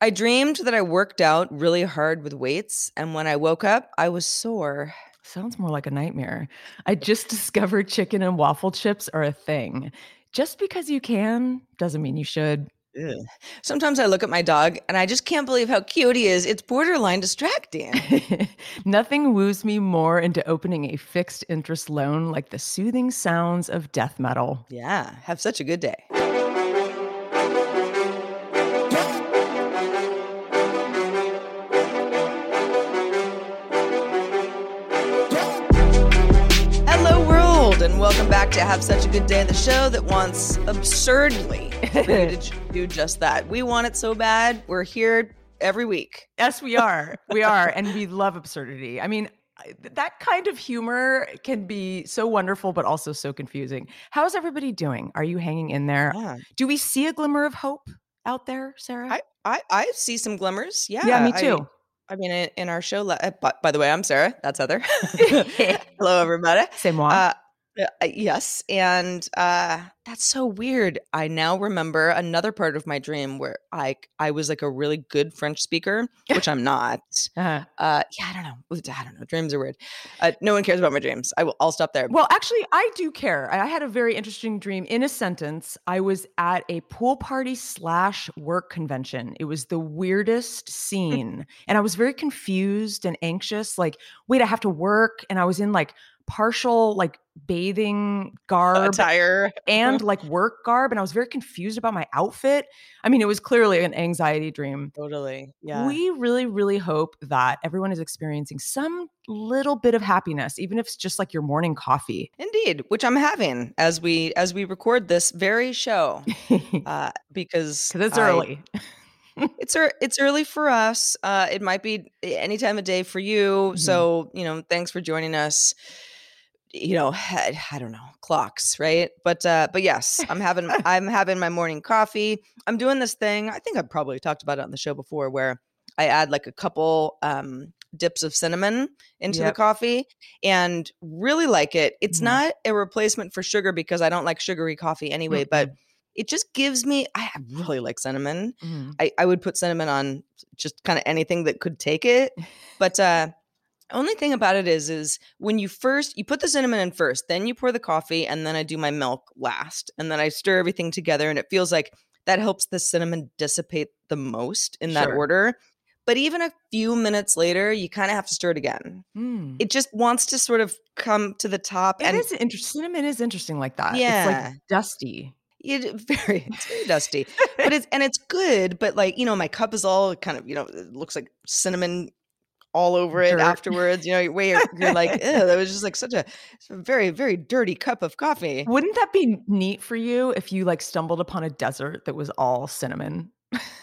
I dreamed that I worked out really hard with weights, and when I woke up, I was sore. Sounds more like a nightmare. I just discovered chicken and waffle chips are a thing. Just because you can doesn't mean you should. Sometimes I look at my dog and I just can't believe how cute he is. It's borderline distracting. Nothing woos me more into opening a fixed interest loan like the soothing sounds of death metal. yeah, have such a good day. And welcome back to Have Such a Good Day, in the show that wants absurdly for you to do just that. We want it so bad. We're here every week. Yes, we are. we are. And we love absurdity. I mean, that kind of humor can be so wonderful, but also so confusing. How's everybody doing? Are you hanging in there? Yeah. Do we see a glimmer of hope out there, Sarah? I, I, I see some glimmers. Yeah. yeah, me too. I mean, in, our show, uh, by, by the way, I'm Sarah. That's Heather. Hello, everybody. C'est moi. Uh, yes, and uh, that's so weird. I now remember another part of my dream where I I was like a really good French speaker, which I'm not. Uh-huh. Uh, yeah, I don't know. I don't know. Dreams are weird. Uh, no one cares about my dreams. I will. I'll stop there. Well, actually, I do care. I I had a very interesting dream. In a sentence, I was at a pool party slash work convention. It was the weirdest scene. and I was very confused and anxious. Like, wait, I have to work. And I was in like partial like bathing garb Attire. and like work garb. And I was very confused about my outfit. I mean, it was clearly an anxiety dream. Totally. Yeah. We really, really hope that everyone is experiencing some little bit of happiness, even if it's just like your morning coffee. Indeed, which I'm having as we as we record this very show, uh, because it's I- early. it's ear- it's early for us. Uh, it might be any time of day for you. Mhm. So you know, thanks for joining us. You know, I, I don't know clocks, right? But uh, but yes, I'm having I'm having my morning coffee. I'm doing this thing. I think I've probably talked about it on the show before, where I add like a couple um, dips of cinnamon into the coffee, and really like it. It's Mhm. not a replacement for sugar because I don't like sugary coffee anyway, but it just gives me. I really like cinnamon. Mhm. I, I would put cinnamon on just kind of anything that could take it. But uh only thing about it is is when you first you put the cinnamon in first, then you pour the coffee, and then I do my milk last. And then I stir everything together and it feels like that helps the cinnamon dissipate the most in that Sure. order. But even a few minutes later, you kind of have to stir it again. Mm. It just wants to sort of come to the top It and is interesting. Cinnamon is interesting like that. Yeah, It's like dusty. it very it's very dusty. but it's and it's good but like you know my cup is all kind of you know it looks like cinnamon all over it Dirt. afterwards you know you're, you're, like that was just like such a, very very dirty cup of coffee Wouldn't that be neat for you if you like stumbled upon a desert that was all cinnamon?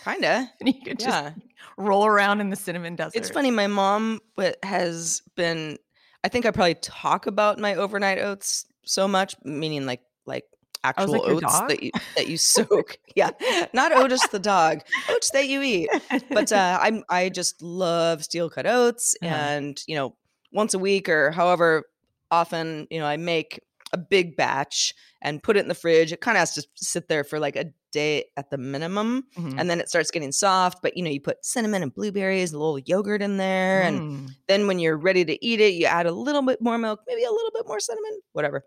kind of and you could just yeah roll around in the cinnamon desert. it's funny my mom has been i think i probably talk about my overnight oats so much meaning like like actual like oats that you that you soak yeah not otis the dog oats that you eat but uh, I'm I just love steel cut oats, Uh-huh. and you know, once a week or however often, you know, I make a big batch and put it in the fridge. It kind of has to sit there for like a day at the minimum, Mhm. and then it starts getting soft. But you know, you put cinnamon and blueberries, a little yogurt in there, and Mm. then when you're ready to eat it, you add a little bit more milk, maybe a little bit more cinnamon, whatever.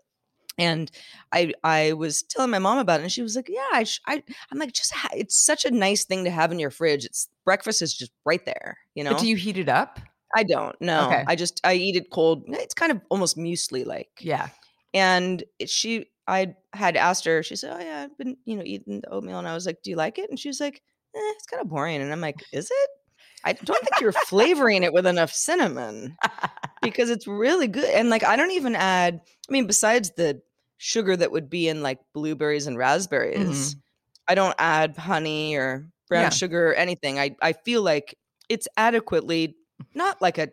And I I was telling my mom about it, and she was like, "Yeah, I, sh- I I'm like, just ha- it's such a nice thing to have in your fridge. It's breakfast is just right there, you know." But do you heat it up? I don't No, Okay. I just I eat it cold. It's kind of almost muesli like. Yeah. And it- she, I had asked her. She said, "Oh yeah, I've been, you know, eating the oatmeal." And I was like, "Do you like it?" And she was like, eh, "It's kind of boring." And I'm like, "Is it?" I don't think you're flavoring it with enough cinnamon because it's really good. And like, I don't even add. I mean, besides the sugar that would be in like blueberries and raspberries, mm-hmm. I don't add honey or brown Yeah. sugar or anything. I I feel like it's adequately not like a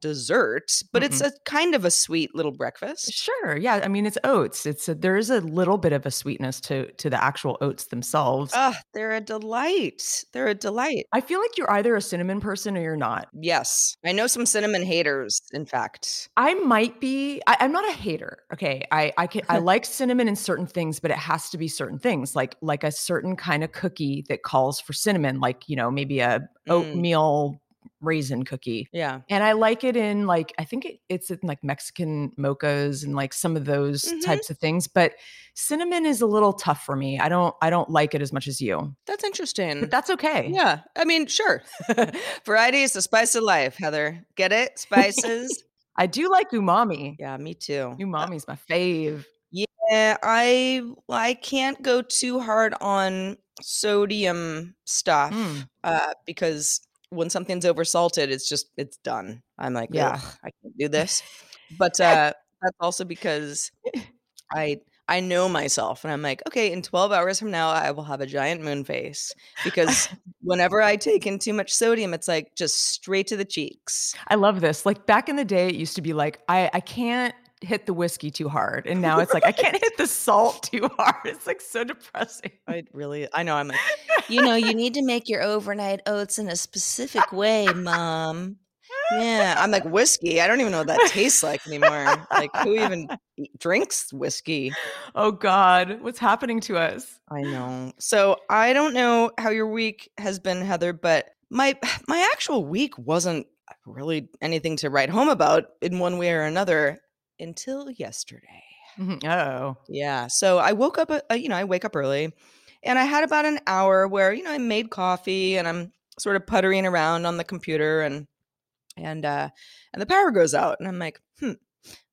dessert, but it's a kind of a sweet little breakfast. Sure. Yeah. I mean, it's oats. It's a, there is a little bit of a sweetness to to the actual oats themselves. Ah, they're a delight. They're a delight. I feel like you're either a cinnamon person or you're not. Yes. I know some cinnamon haters, in fact. I might be. I, I'm not a hater. Okay. I I can I like cinnamon in certain things, but it has to be certain things, like like a certain kind of cookie that calls for cinnamon, like you know maybe a Mm. Raisin cookie. Yeah. And I like it in like I think it, it's in like Mexican mochas and like some of those Mhm. types of things. But cinnamon is a little tough for me. I don't I don't like it as much as you. That's interesting. But that's okay. yeah. I mean, sure. Variety is the spice of life, Heather. Get it? Spices. I do like umami. yeah, me too. Umami's my fave. Yeah, I I can't go too hard on sodium stuff Mm. uh, because when something's oversalted, it's just it's done. I'm like, Yeah. I can't do this. But uh, that's also because I I know myself, and I'm like, okay, in 12 hours from now, I will have a giant moon face because whenever I take in too much sodium, it's like just straight to the cheeks. I love this. Like back in the day, it used to be like, I, I can't hit the whiskey too hard. And now it's like, I can't hit the salt too hard. It's like so depressing. I really, I know. I'm like, you know, you need to make your overnight oats in a specific way, mom. Yeah, I'm like whiskey. I don't even know what that tastes like anymore. Like, who even drinks whiskey? Oh God, what's happening to us? I know. So I don't know how your week has been, Heather, but my my actual week wasn't really anything to write home about in one way or another until yesterday. Oh, Yeah. So I woke up, uh, you know, I wake up early and I had about an hour where, you know, I made coffee and I'm sort of puttering around on the computer and, and, uh, and the power goes out and I'm like, hmm,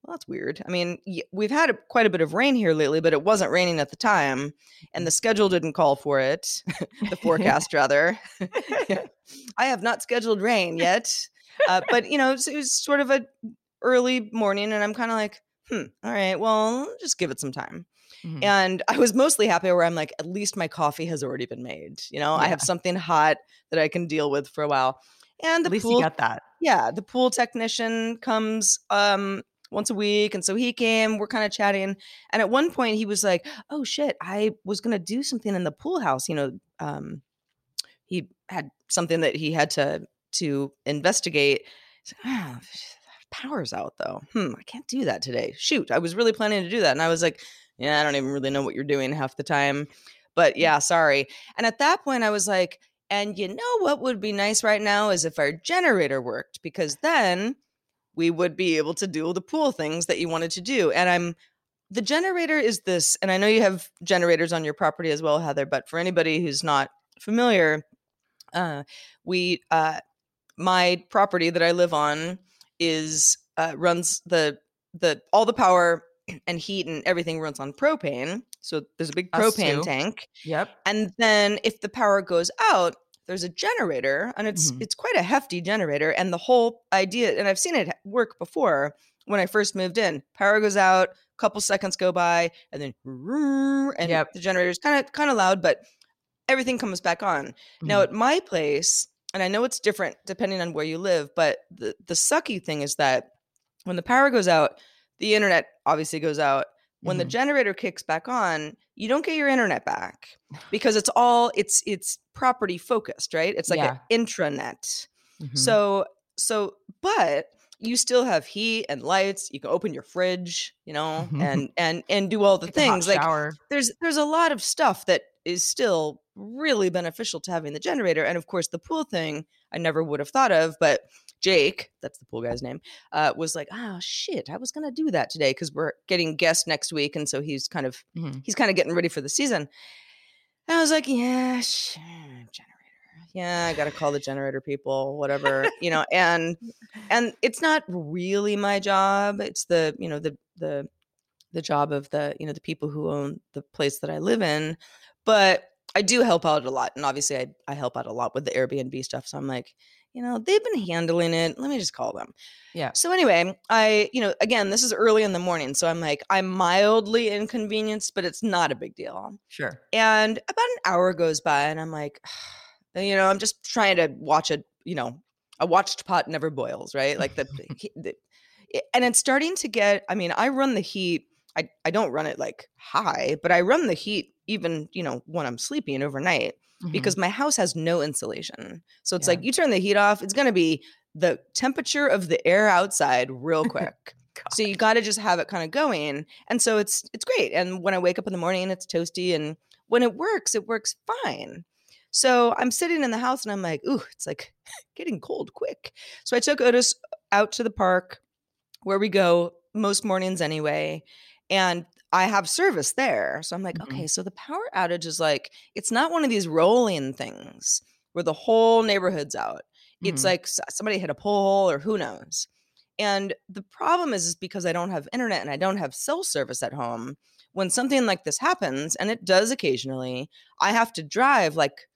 well, that's weird. I mean, we've had a, quite a bit of rain here lately, but it wasn't raining at the time and the schedule didn't call for it. the forecast rather. I have not scheduled rain yet. Uh, but you know, it was, it was sort of a early morning and I'm kind of like, hmm, all right, well, just give it some time. Mhm. And I was mostly happy where I'm like, at least my coffee has already been made. You know, I have something hot that I can deal with for a while. And the at least pool, you got that. yeah, the pool technician comes um once a week. And so he came, we're kind of chatting. And at one point he was like, Oh shit, I was gonna do something in the pool house. You know, um he had something that he had to to investigate. He's like, "Ah, power's out though. Hmm, I can't do that today. Shoot, I was really planning to do that. And I was like, yeah, I don't even really know what you're doing half the time. But yeah, sorry. And at that point, I was like, and you know what would be nice right now is if our generator worked, because then we would be able to do all the pool things that you wanted to do. And I'm the generator is this, and I know you have generators on your property as well, Heather, but for anybody who's not familiar, uh, we uh my property that I live on is uh runs the the all the power and heat and everything runs on propane. So there's a big Us propane too. tank. Yep. And then if the power goes out, there's a generator and it's Mhm. it's quite a hefty generator and the whole idea and I've seen it work before when I first moved in. Power goes out, couple seconds go by and then and Yep. the generator's kind of kind of loud but everything comes back on. Now Mhm. at my place and I know it's different depending on where you live, but the the sucky thing is that when the power goes out, the internet obviously goes out. When the Mhm. generator kicks back on, you don't get your internet back because it's all it's it's property focused, right? It's like Yeah. an intranet. Mhm. So so but you still have heat and lights. You can open your fridge, you know, and and and do all the Take things. Like there's there's a lot of stuff that is still really beneficial to having the generator. And of course, the pool thing I never would have thought of, but Jake, that's the pool guy's name, uh, was like, "Oh shit, I was gonna do that today because we're getting guests next week, and so he's kind of Mhm. he's kind of getting ready for the season." And I was like, "Yeah, sure, generator. Yeah, I gotta call the generator people, whatever, you know." And and it's not really my job. It's the you know the the the job of the you know the people who own the place that I live in, but I do help out a lot, and obviously I I help out a lot with the Airbnb stuff. So I'm like, you know, they've been handling it. Let me just call them. Yeah. So anyway, I, you know, again, this is early in the morning. So I'm like, I'm mildly inconvenienced, but it's not a big deal. Sure. And about an hour goes by and I'm like, you know, I'm just trying to watch a, you know, a watched pot never boils, right? Like the, he- the and it's starting to get, I mean, I run the heat. I, I don't run it like high, but I run the heat even, you know, when I'm sleeping overnight Mhm. because my house has no insulation. So it's Yeah. like you turn the heat off, it's going to be the temperature of the air outside real quick. so you got to just have it kind of going. And so it's it's great. And when I wake up in the morning, it's toasty and when it works, it works fine. So I'm sitting in the house and I'm like, "Ooh, it's like getting cold quick." So I took Otis out to the park where we go most mornings anyway, and I have service there. So I'm like, Mhm. "Okay, so the power outage is like it's not one of these rolling things where the whole neighborhood's out. It's Mhm. like somebody hit a pole or who knows. And the problem is, is because I don't have internet and I don't have cell service at home. When something like this happens, and it does occasionally, I have to drive like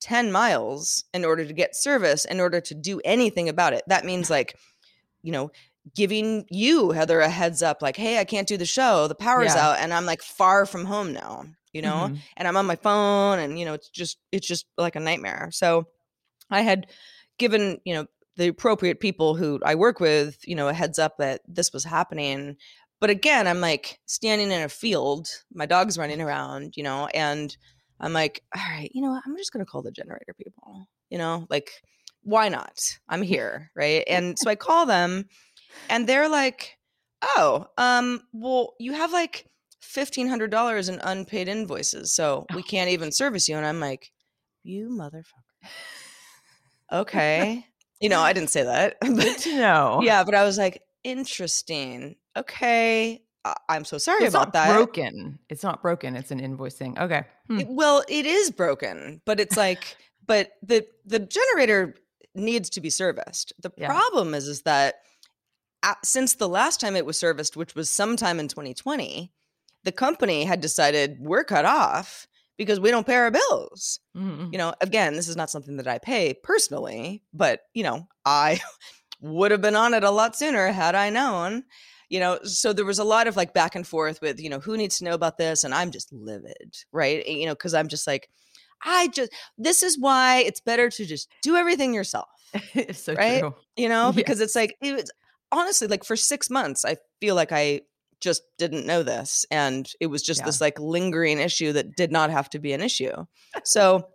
10 miles in order to get service in order to do anything about it. That means like, you know, giving you, Heather, a heads up, like, hey, I can't do the show. The power's Yeah. out and I'm like far from home now, you know? Mhm. and I'm on my phone and you know it's just it's just like a nightmare. So I had given, you know, the appropriate people who I work with, you know, a heads up that this was happening. But again, I'm like standing in a field, my dog's running around, you know, and I'm like, all right, you know what? I'm just going to call the generator people, you know, like why not? I'm here, right? And so I call them and they're like, "Oh, um, well, you have like $1500 in unpaid invoices, so we can't even service you." And I'm like, "You motherfucker." Okay. you know, I didn't say that. But know. yeah, but I was like, "Interesting. Okay. I'm so sorry it's about not that." broken. It's not broken. It's an invoice thing. Okay. Hmm. It- well, it is broken, but it's like, but the the generator needs to be serviced. The Yeah. problem is, is that since the last time it was serviced, which was sometime in 2020, the company had decided we're cut off because we don't pay our bills. Mhm. You know, again, this is not something that I pay personally, but you know, I would have been on it a lot sooner had I known. You know, so there was a lot of like back and forth with, you know, who needs to know about this? And I'm just livid, right? You know, because I'm just like, I just, this is why it's better to just do everything yourself, it's so right? true. you know, because Yes. it's like, it was honestly like for six months, I feel like I just didn't know this. And it was just Yeah. this like lingering issue that did not have to be an issue. So,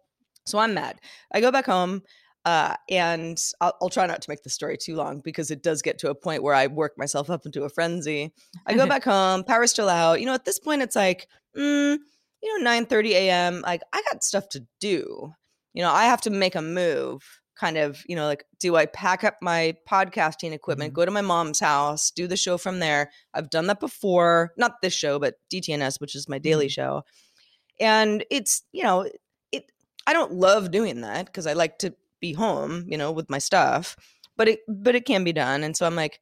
so I'm mad. I go back home. Uh, and I'll, I'll try not to make the story too long because it does get to a point where I work myself up into a frenzy. I go back home, power's still out. You know, at this point, it's like, mm, you know, 9 30 a.m. Like, I got stuff to do. You know, I have to make a move. Kind of, you know, like, do I pack up my podcasting equipment, Mhm. go to my mom's house, do the show from there? I've done that before, not this show, but DTNS, which is my daily Mhm. show. And it's, you know, it, I don't love doing that because I like to be home, you know, with my stuff, but it, but it can be done. And so I'm like,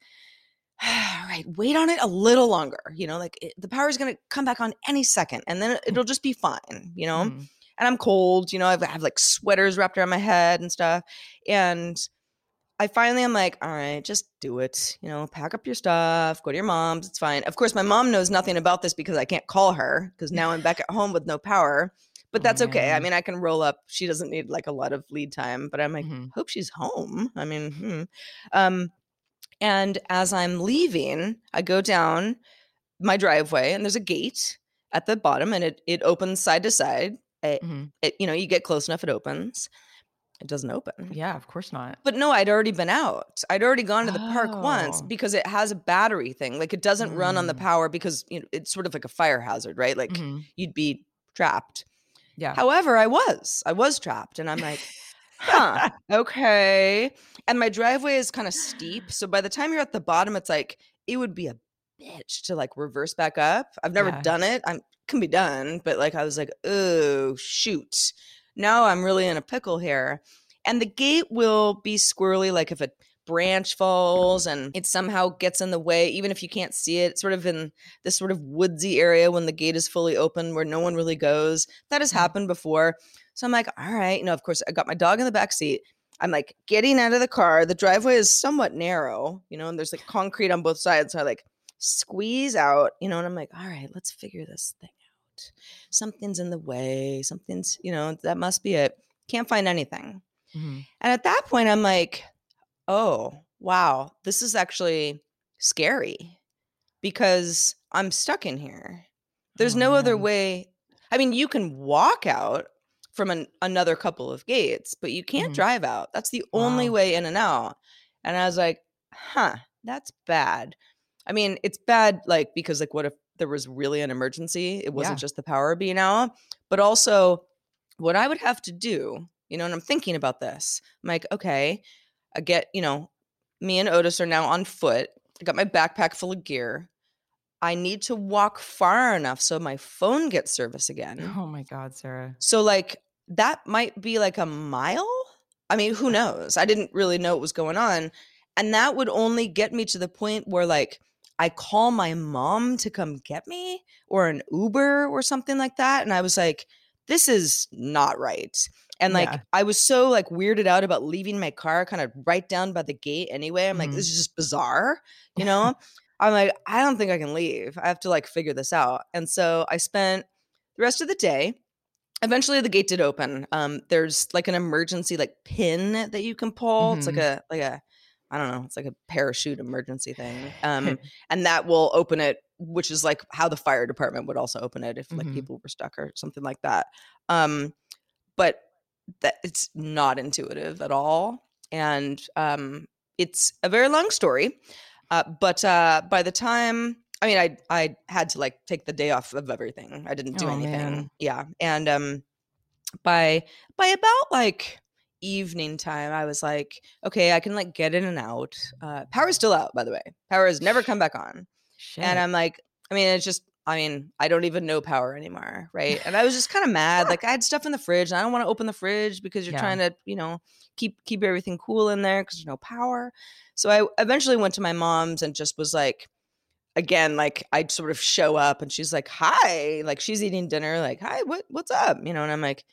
all right, wait on it a little longer. You know, like it, the power is going to come back on any second and then it- it'll just be fine, you know? Mhm. And I'm cold, you know, I've, I have like sweaters wrapped around my head and stuff. And I finally I'm like, all right, just do it. You know, pack up your stuff, go to your mom's. It's fine. Of course, my mom knows nothing about this because I can't call her because now I'm back at home with no power. But Oh, that's okay. I mean, I can roll up. She doesn't need like a lot of lead time, but I'm like, Mhm. hope she's home. I mean, hmm. um, and as I'm leaving, I go down my driveway and there's a gate at the bottom and it it opens side to side. It, Mhm. it, you know, you get close enough, it opens. it doesn't open. Yeah, of course not. But no, I'd already been out. I'd already gone to the park once Oh. because it has a battery thing. Like it doesn't run on the Mm. power because you know, it's sort of like a fire hazard, right? Like Mhm. you'd be trapped. Yeah. However, I was. I was trapped and I'm like, huh, okay. And my driveway is kind of steep. So by the time you're at the bottom, it's like it would be a bitch to like reverse back up. I've never Yeah. done it. I'm can be done, but like I was like, oh shoot. Now I'm really in a pickle here. And the gate will be squirrely, like if a branch falls and it somehow gets in the way, even if you can't see it, sort of in this sort of woodsy area when the gate is fully open where no one really goes. That has Mhm. happened before. So I'm like, all right, you know, of course, I got my dog in the back seat. I'm like getting out of the car. The driveway is somewhat narrow, you know, and there's like concrete on both sides. So I like squeeze out, you know, and I'm like, all right, let's figure this thing out. Something's in the way. Something's, you know, that must be it. Can't find anything. Mhm. And at that point, I'm like, oh, wow, this is actually scary because I'm stuck in here. There's Oh, no other way. I mean, you can walk out from an, another couple of gates, but you can't Mhm. drive out. That's the only way in and out. And I was like, huh, that's bad. I mean, it's bad, like, because, like, what if there was really an emergency? It wasn't Yeah. just the power being out, but also what I would have to do, you know, and I'm thinking about this. I'm like, okay, I get, you know, me and Otis are now on foot. I got my backpack full of gear. I need to walk far enough so my phone gets service again. Oh my God, Sarah. So, like, that might be like a mile. I mean, who knows? I didn't really know what was going on. And that would only get me to the point where, like, I call my mom to come get me or an Uber or something like that. And I was like, this is not right. And like, Yeah. I was so like weirded out about leaving my car kind of right down by the gate anyway. I'm like, Mhm. this is just bizarre, you know? I'm like, I don't think I can leave. I have to like figure this out. And so I spent the rest of the day eventually the gate did open um there's like an emergency like pin that you can pull it's like Mhm. a like a i don't know it's like a parachute emergency thing um and that will open it which is like how the fire department would also open it if like Mhm. people were stuck or something like that um but that it's not intuitive at all and um it's a very long story uh, but uh by the time i mean i i had to like take the day off of everything i didn't do Oh, anything man. yeah and um by by about like evening time i was like okay i can like get in and out uh power's still out by the way power has never come back on Shit. and I'm like, I mean, it's just, I mean, I don't even know power anymore, right? And I was just kind of mad. Like I had stuff in the fridge, and I don't want to open the fridge because you're Yeah. trying to, you know, keep keep everything cool in there because there's no power. So I eventually went to my mom's and just was like, again, like I'd sort of show up, and she's like, "Hi," like she's eating dinner, like, "Hi, what what's up?" You know, and I'm like.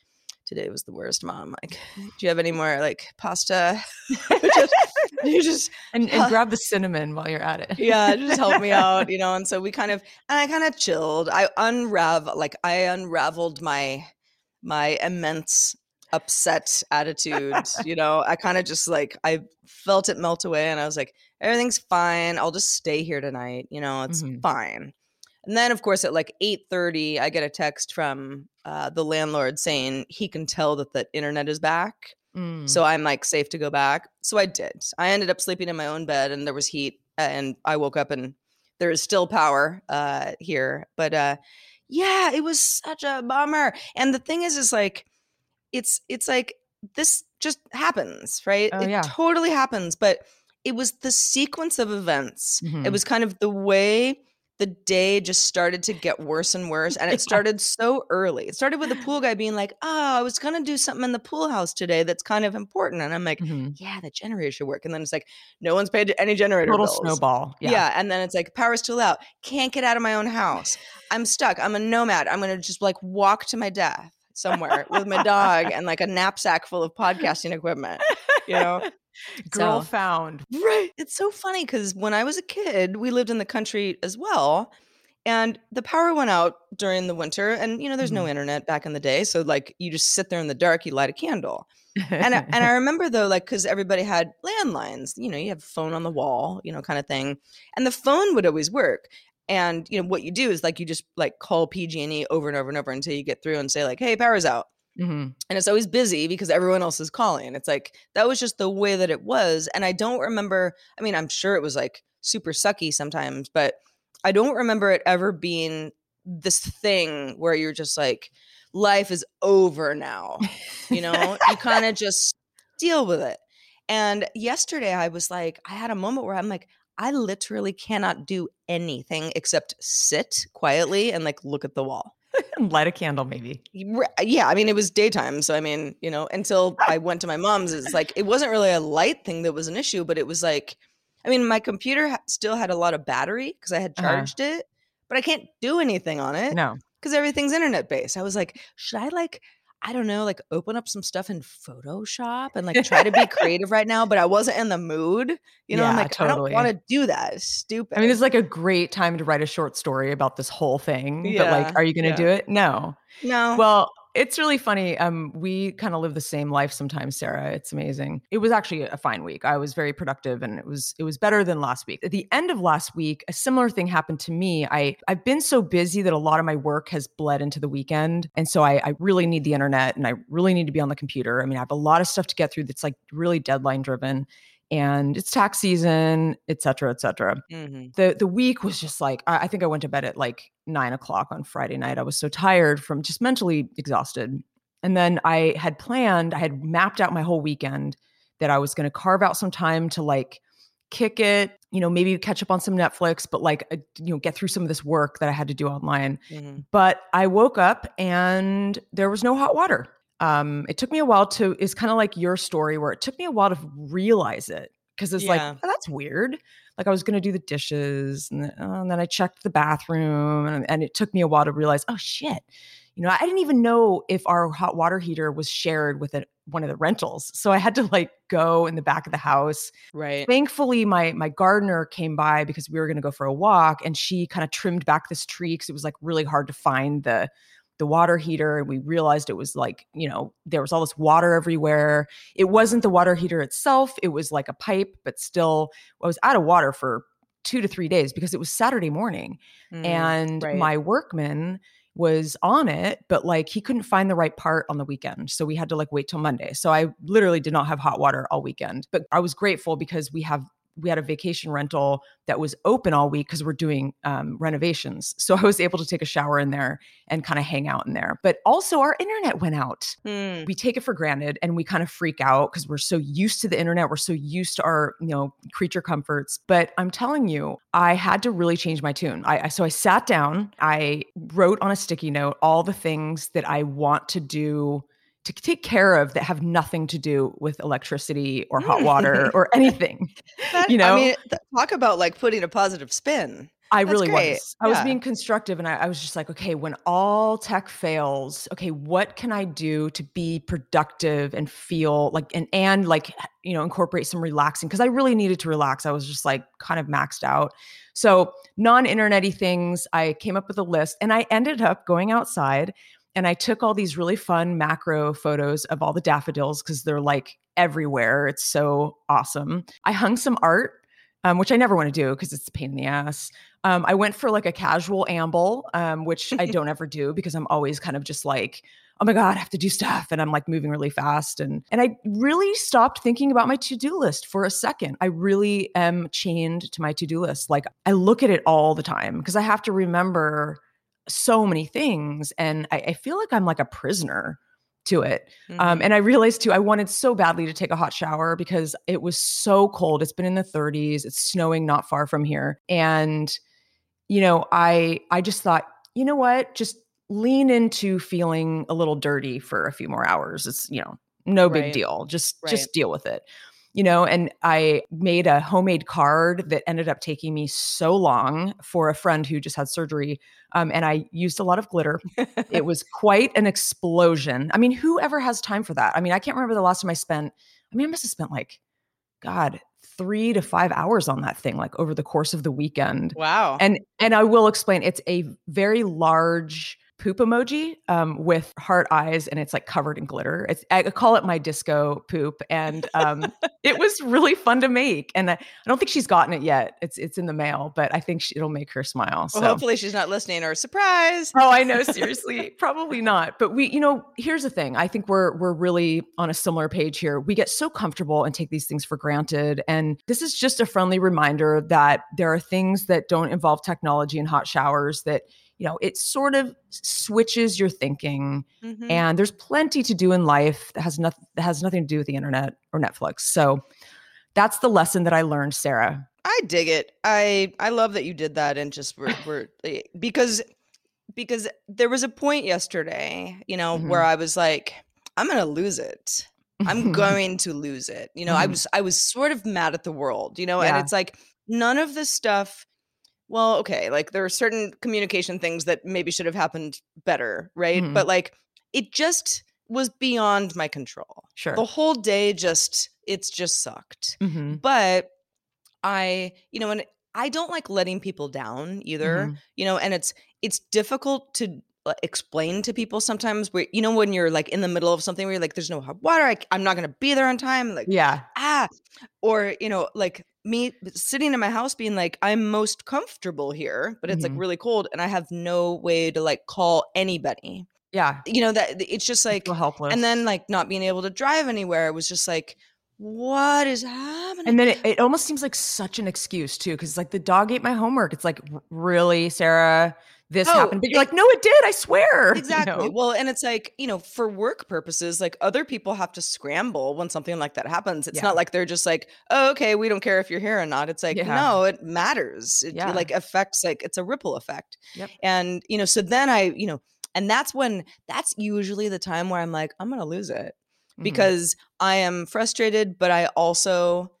Today was the worst, mom. Like, do you have any more like pasta? just, you just and, and grab the cinnamon while you're at it. yeah, just help me out, you know. And so we kind of, and I kind of chilled. I unravel, like I unraveled my my immense upset attitude. you know, I kind of just like I felt it melt away, and I was like, everything's fine. I'll just stay here tonight. You know, it's Mhm. fine. And then, of course, at like eight thirty, I get a text from uh, the landlord saying he can tell that the internet is back. Mm. So I'm like safe to go back. So I did. I ended up sleeping in my own bed and there was heat and I woke up and there is still power uh here. But uh yeah, it was such a bummer. And the thing is is like it's it's like this just happens, right? Oh, it yeah. totally happens, but it was the sequence of events. It Mhm. was kind of the way the day just started to get worse and worse. And it started so early. It started with the pool guy being like, Oh, I was gonna do something in the pool house today that's kind of important. And I'm like, Mhm. Yeah, the generator should work. And then it's like, no one's paid any generator Total bills. snowball. Yeah. Yeah. And then it's like, power's still out. Can't get out of my own house. I'm stuck. I'm a nomad. I'm gonna just like walk to my death somewhere with my dog and like a knapsack full of podcasting equipment. You know? Girl So- found. Right. It's so funny because when I was a kid, we lived in the country as well. And the power went out during the winter. And, you know, there's no Mhm. internet back in the day. So, like, you just sit there in the dark, you light a candle. And, I- and I remember, though, like, because everybody had landlines, you know, you have a phone on the wall, you know, kind of thing. And the phone would always work. And, you know, what you do is like, you just like call PG&E over and over and over until you get through and say, like, hey, power's out. Mhm. and it's always busy because everyone else is calling. It's like that was just the way that it was. And I don't remember, I mean, I'm sure it was like super sucky sometimes, but I don't remember it ever being this thing where you're just like, life is over now. You know, you kind of just deal with it. And yesterday I was like, I had a moment where I'm like, I literally cannot do anything except sit quietly and like look at the wall. Light a candle, maybe. Yeah, I mean, it was daytime. So, I mean, you know, until I went to my mom's, it's like, it wasn't really a light thing that was an issue, but it was like, I mean, my computer ha- still had a lot of battery because I had Uh-huh. charged it, but I can't do anything on it No. because everything's internet based. I was like, should I like, I don't know, like open up some stuff in Photoshop and like try to be creative right now? But I wasn't in the mood. You know, I'm Yeah, like, I don't want to do that. It's stupid. I mean, this is like a great time to write a short story about this whole thing. yeah, But like, are you going to yeah. do it? No. no. Well, it's really funny. Um, we kind of live the same life sometimes, Sarah. It's amazing. It was actually a fine week. I was very productive and it was it was better than last week. At the end of last week, a similar thing happened to me. I I've been so busy that a lot of my work has bled into the weekend. And so I, I really need the internet and I really need to be on the computer. I mean, I have a lot of stuff to get through that's like really deadline driven. And it's tax season, et cetera, et cetera Mhm. the the week was just like I, I think I went to bed at like nine o'clock on Friday night. I was so tired from just mentally exhausted. And then I had planned, I had mapped out my whole weekend that I was going to carve out some time to like kick it, you know, maybe catch up on some Netflix, but like uh, you know, get through some of this work that I had to do online. Mhm. But I woke up and there was no hot water. Um, it took me a while to. It's kind of like your story where it took me a while to realize it because it's like "Oh, that's weird. Like I was gonna do the dishes and then, oh, and then I checked the bathroom and, and it took me a while to realize oh shit. You know, I didn't even know if our hot water heater was shared with a, one of the rentals. So I had to like go in the back of the house Right. thankfully my my gardener came by because we were going to go for a walk and she kind of trimmed back this tree because it was like really hard to find the the water heater and we realized it was like you know there was all this water everywhere it wasn't the water heater itself it was like a pipe but still i was out of water for two to three days because it was saturday morning Mm, and right. my workman was on it but like he couldn't find the right part on the weekend so we had to like wait till monday so i literally did not have hot water all weekend but i was grateful because we have we had a vacation rental that was open all week because we're doing um, renovations. So i was able to take a shower in there and kind of hang out in there. But also our internet went out. Hmm. we take it for granted and we kind of freak out because we're so used to the internet. We're so used to our you know creature comforts. But i'm telling you i had to really change my tune. I, I so i sat down i wrote on a sticky note all the things that i want to do to take care of that have nothing to do with electricity or hot mm. water or anything That- you know I mean, talk about like putting a positive spin. I That's really great. was. I was being constructive and I, I was just like, okay, when all tech fails, okay, what can I do to be productive and feel like and and like you know, incorporate some relaxing because I really needed to relax. I was just like kind of maxed out. So non-internety things, I came up with a list and I ended up going outside and I took all these really fun macro photos of all the daffodils because they're like everywhere. It's so awesome. I hung some art um, which I never want to do because it's a pain in the ass. Um, I went for like a casual amble, um, which I don't ever do because I'm always kind of just like, oh my god, I have to do stuff, and I'm like moving really fast, and and I really stopped thinking about my to do list for a second. I really am chained to my to do list. Like I look at it all the time because I have to remember so many things, and I, I feel like I'm like a prisoner to it. Mm-hmm. Um, and I realized too, I wanted so badly to take a hot shower because it was so cold. It's been in the 30s. It's snowing not far from here. And, you know, I I just thought, you know what? Just lean into feeling a little dirty for a few more hours. It's, you know, no big Right. deal. Just Right. just deal with it. You know, and I made a homemade card that ended up taking me so long for a friend who just had surgery. Um, and I used a lot of glitter it was quite an explosion. I mean, who ever has time for that? I mean, I can't remember the last time I spent, I mean, I must have spent like, God, three to five hours on that thing, like over the course of the weekend. wow. And and I will explain, it's a very large poop emoji um, with heart eyes, and it's like covered in glitter. It's I call it my disco poop, and um, it was really fun to make. And I, I, don't think she's gotten it yet. It's it's in the mail, but I think she, it'll make her smile. So well, hopefully she's not listening or surprised. Oh, I know. Seriously, probably not. But we, you know, here's the thing. I think we're we're really on a similar page here. We get so comfortable and take these things for granted, and this is just a friendly reminder that there are things that don't involve technology and hot showers that you know it sort of switches your thinking mm-hmm. and there's plenty to do in life that has nothing that has nothing to do with the internet or netflix so that's the lesson that i learned sarah i dig it i i love that you did that and just were, were eh, because because there was a point yesterday you know mm-hmm. where i was like i'm gonna lose it i'm going to lose it you know mm-hmm. i was i was sort of mad at the world you know yeah. and it's like none of this stuff well, okay, like there are certain communication things that maybe should have happened better, right? Mm-hmm. But like it just was beyond my control. Sure. The whole day just it's just sucked. Mm-hmm. But I, you know, and I don't like letting people down either, mm-hmm. you know, and it's it's difficult to uh, explain to people sometimes where you know when you're like in the middle of something where you're like there's no hot water I, am not going to be there on time like yeah ah or you know like me sitting in my house being like i'm most comfortable here but it's mm-hmm. like really cold and i have no way to like call anybody. Yeah. You know that it's just like helpless and then like not being able to drive anywhere it was just like what is happening? And then it, it almost seems like such an excuse too because like the dog ate my homework it's like really sarah this oh, happened. But you're like, no, it did. I swear. Exactly. You know? Well, and it's like, you know, for work purposes, like other people have to scramble when something like that happens. It's yeah. not like they're just like, oh, okay, we don't care if you're here or not. It's like, yeah. no, it matters. It yeah. like affects, like, it's a ripple effect. Yep. And, you know, so then I, you know, and that's when, that's usually the time where I'm like, I'm going to lose it mm-hmm. because I am frustrated, but I also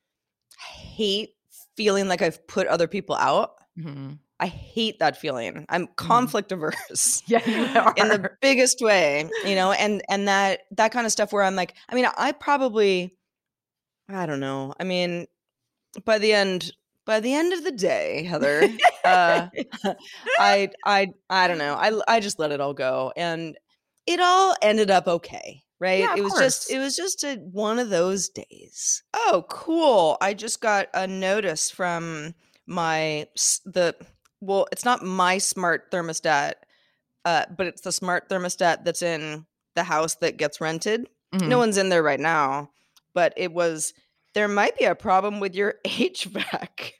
hate feeling like I've put other people out. Mm-hmm. I hate that feeling. I'm mm-hmm. conflict averse. Yeah, in the biggest way, you know, and and that that kind of stuff where I'm like, I mean, I probably I don't know. I mean, by the end by the end of the day, Heather, uh, I I I don't know. I I just let it all go and it all ended up okay right yeah, it was course. just it was just a, one of those days oh cool i just got a notice from my the well, it's not my smart thermostat, uh, but it's the smart thermostat that's in the house that gets rented. Mm-hmm. No one's in there right now, but it was there might be a problem with your HVAC.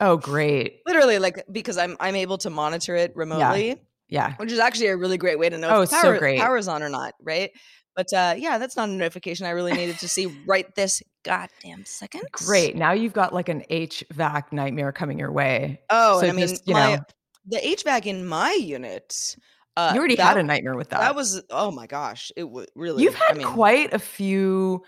Oh, great. Literally, like because I'm I'm able to monitor it remotely. Yeah. yeah. Which is actually a really great way to know oh, if power, so great. power's on or not, right? But uh, yeah, that's not a notification I really needed to see right this goddamn second. Great. Now you've got like an HVAC nightmare coming your way. Oh, so and I mean, you my, know, the HVAC in my unit. Uh, you already that, had a nightmare with that. That was oh my gosh, it was really. You've had I mean, quite a few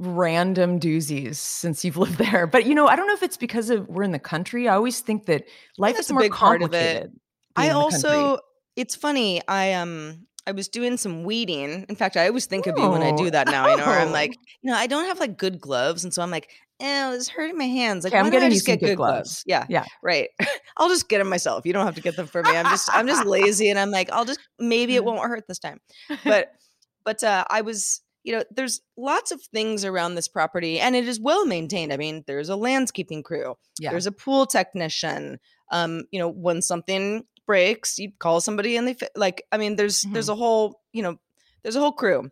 random doozies since you've lived there, but you know, I don't know if it's because of we're in the country. I always think that life is more complicated. Part of it. I also, it's funny. I um, I was doing some weeding. In fact, I always think of you when I do that now. You know, I'm like, oh. you know, I don't have like good gloves, and so I'm like, eh, it's hurting my hands. Like, okay, I'm getting just get good gloves. gloves. Yeah, yeah, right. I'll just get them myself. You don't have to get them for me. I'm just, I'm just lazy, and I'm like, I'll just maybe it won't hurt this time. But, but uh, I was, you know, there's lots of things around this property, and it is well maintained. I mean, there's a landscaping crew. Yeah. There's a pool technician. Um, you know, when something breaks, you call somebody and they fi- like I mean there's mm-hmm. there's a whole, you know, there's a whole crew.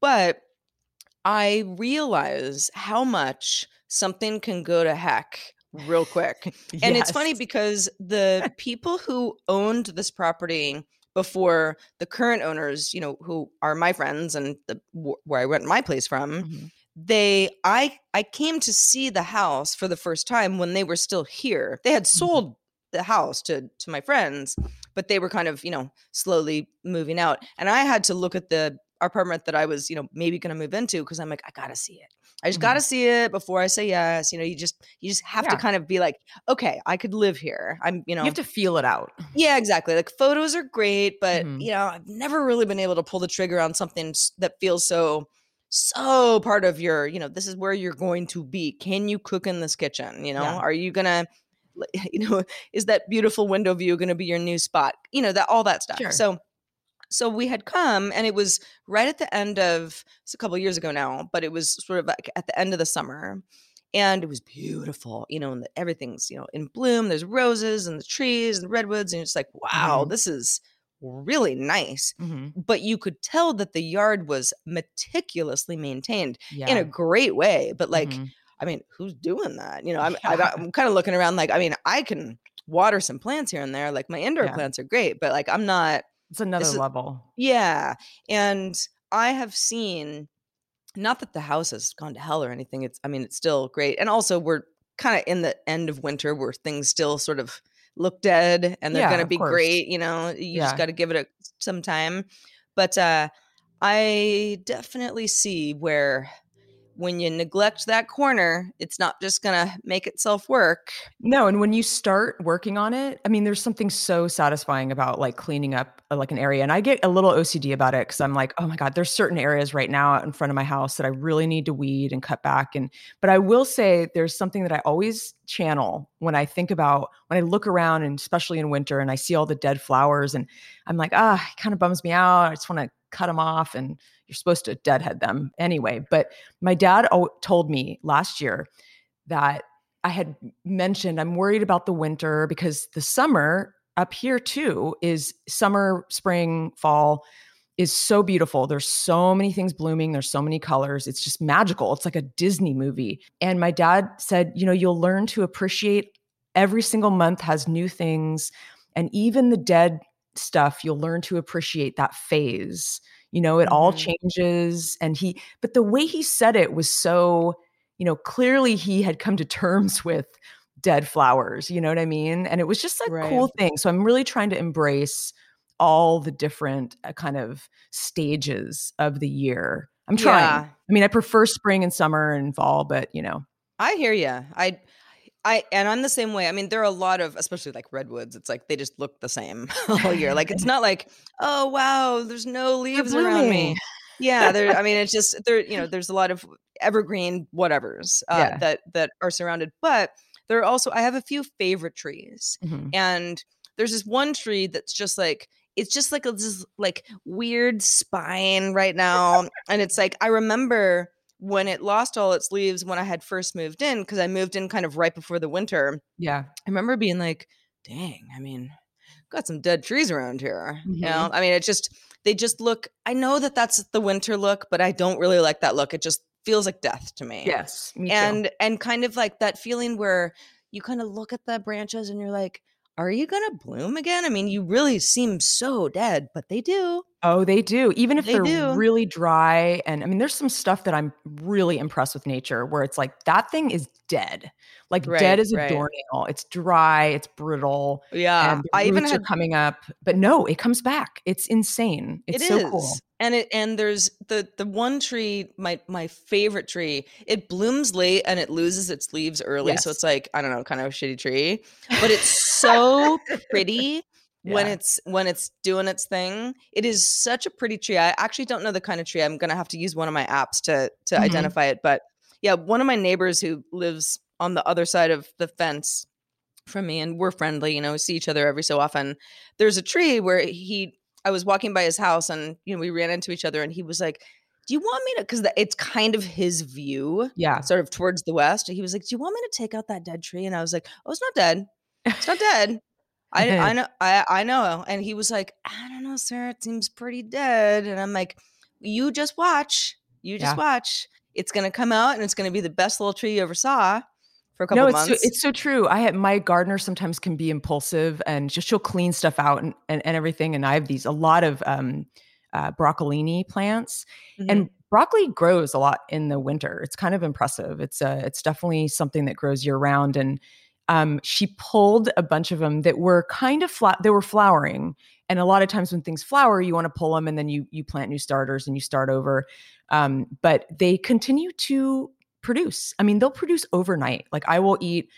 But I realize how much something can go to heck real quick. yes. And it's funny because the people who owned this property before the current owners, you know, who are my friends and the where I rent my place from, mm-hmm. they I I came to see the house for the first time when they were still here. They had mm-hmm. sold the house to to my friends but they were kind of you know slowly moving out and i had to look at the apartment that i was you know maybe going to move into because i'm like i gotta see it i just mm-hmm. gotta see it before i say yes you know you just you just have yeah. to kind of be like okay i could live here i'm you know you have to feel it out yeah exactly like photos are great but mm-hmm. you know i've never really been able to pull the trigger on something that feels so so part of your you know this is where you're going to be can you cook in this kitchen you know yeah. are you gonna you know, is that beautiful window view going to be your new spot? You know, that all that stuff. Sure. So so we had come and it was right at the end of it's a couple of years ago now but it was sort of like at the end of the summer and it was beautiful you know and the, everything's you know in bloom there's roses and the trees and the redwoods and it's like wow Mhm. this is really nice Mhm. but you could tell that the yard was meticulously maintained Yeah. in a great way but like Mhm. I mean who's doing that you know i'm, Yeah. I'm kind of looking around like i mean i can water some plants here and there like my indoor Yeah. plants are great but like i'm not it's another is- level. yeah. And I have seen not that the house has gone to hell or anything. It's I mean, it's still great. And also we're kind of in the end of winter where things still sort of look dead and they're Yeah, gonna be course. great, you know. You just gotta give it a some time. But uh I definitely see where when you neglect that corner, it's not just gonna make itself work. No, and when you start working on it, I mean, there's something so satisfying about like cleaning up uh, like an area. And I get a little OCD about it because I'm like, oh my God, there's certain areas right now in front of my house that I really need to weed and cut back. And but I will say there's something that I always channel when I think about when I look around and especially in winter and I see all the dead flowers and I'm like, ah, it kind of bums me out. I just want to cut them off and you're supposed to deadhead them anyway. But my dad told me last year that I had mentioned I'm worried about the winter because the summer up here too is summer, spring, fall is so beautiful. There's so many things blooming, there's so many colors. It's just magical. It's like a Disney movie. And my dad said, you know, you'll learn to appreciate every single month has new things and even the dead stuff, you'll learn to appreciate that phase. You know, it all Mhm. changes and he but the way he said it was so you know, clearly he had come to terms with dead flowers, you know what I mean? And it was just a Right. cool thing. So I'm really trying to embrace all the different uh, kind of stages of the year. I'm trying. Yeah. I mean, I prefer spring and summer and fall, but you know, I hear you. I, I, and I'm the same way. I mean, there are a lot of, especially like redwoods. It's like they just look the same all year. Like it's not like, oh wow, there's no leaves around me. Yeah, there. I mean, it's just there. You know, there's a lot of evergreen whatevers uh, Yeah. that that are surrounded. But there are also I have a few favorite trees, Mhm. and there's this one tree that's just like it's just like a this like weird spine right now and it's like i remember when it lost all its leaves when i had first moved in because i moved in kind of right before the winter yeah. i remember being like dang i mean got some dead trees around here you Mhm. know i mean it just they just look i know that that's the winter look but i don't really like that look it just feels like death to me Yes. Me too. and and kind of like that feeling where you kind of look at the branches and you're like are you gonna bloom again i mean you really seem so dead but they do Oh, they do. Even if They are do. really dry. And I mean, there's some stuff that I'm really impressed with nature where it's like that thing is dead. Like Right, dead as a right. doornail. It's dry, it's brittle. yeah i even had are coming up. But no, it comes back. It's insane. It's It so is, cool. and it and there's the the one tree my my favorite tree it blooms late and it loses its leaves early so it's like i don't know kind of a shitty tree but it's so pretty when it's when it's doing its thing it is such a pretty tree i actually don't know the kind of tree i'm gonna have to use one of my apps to to Mhm. identify it but yeah one of my neighbors who lives on the other side of the fence from me and we're friendly you know we see each other every so often there's a tree where he i was walking by his house and you know we ran into each other and he was like do you want me to because it's kind of his view Yeah. sort of towards the west he was like do you want me to take out that dead tree and i was like oh it's not dead it's not dead I, I know I, I know and he was like i don't know sir it seems pretty dead and i'm like you just watch you just Yeah. watch it's gonna come out and it's gonna be the best little tree you ever saw for a couple No, it's months so, it's so true. I have my gardener sometimes can be impulsive and just she'll clean stuff out and, and, and everything. And I have these a lot of um, uh, broccolini plants, Mhm. and broccoli grows a lot in the winter. It's kind of impressive. It's uh, it's definitely something that grows year round. And um, she pulled a bunch of them that were kind of flat. They were flowering, and a lot of times when things flower, you want to pull them and then you you plant new starters and you start over. Um, but they continue to produce. I mean, they'll produce overnight. Like I will eat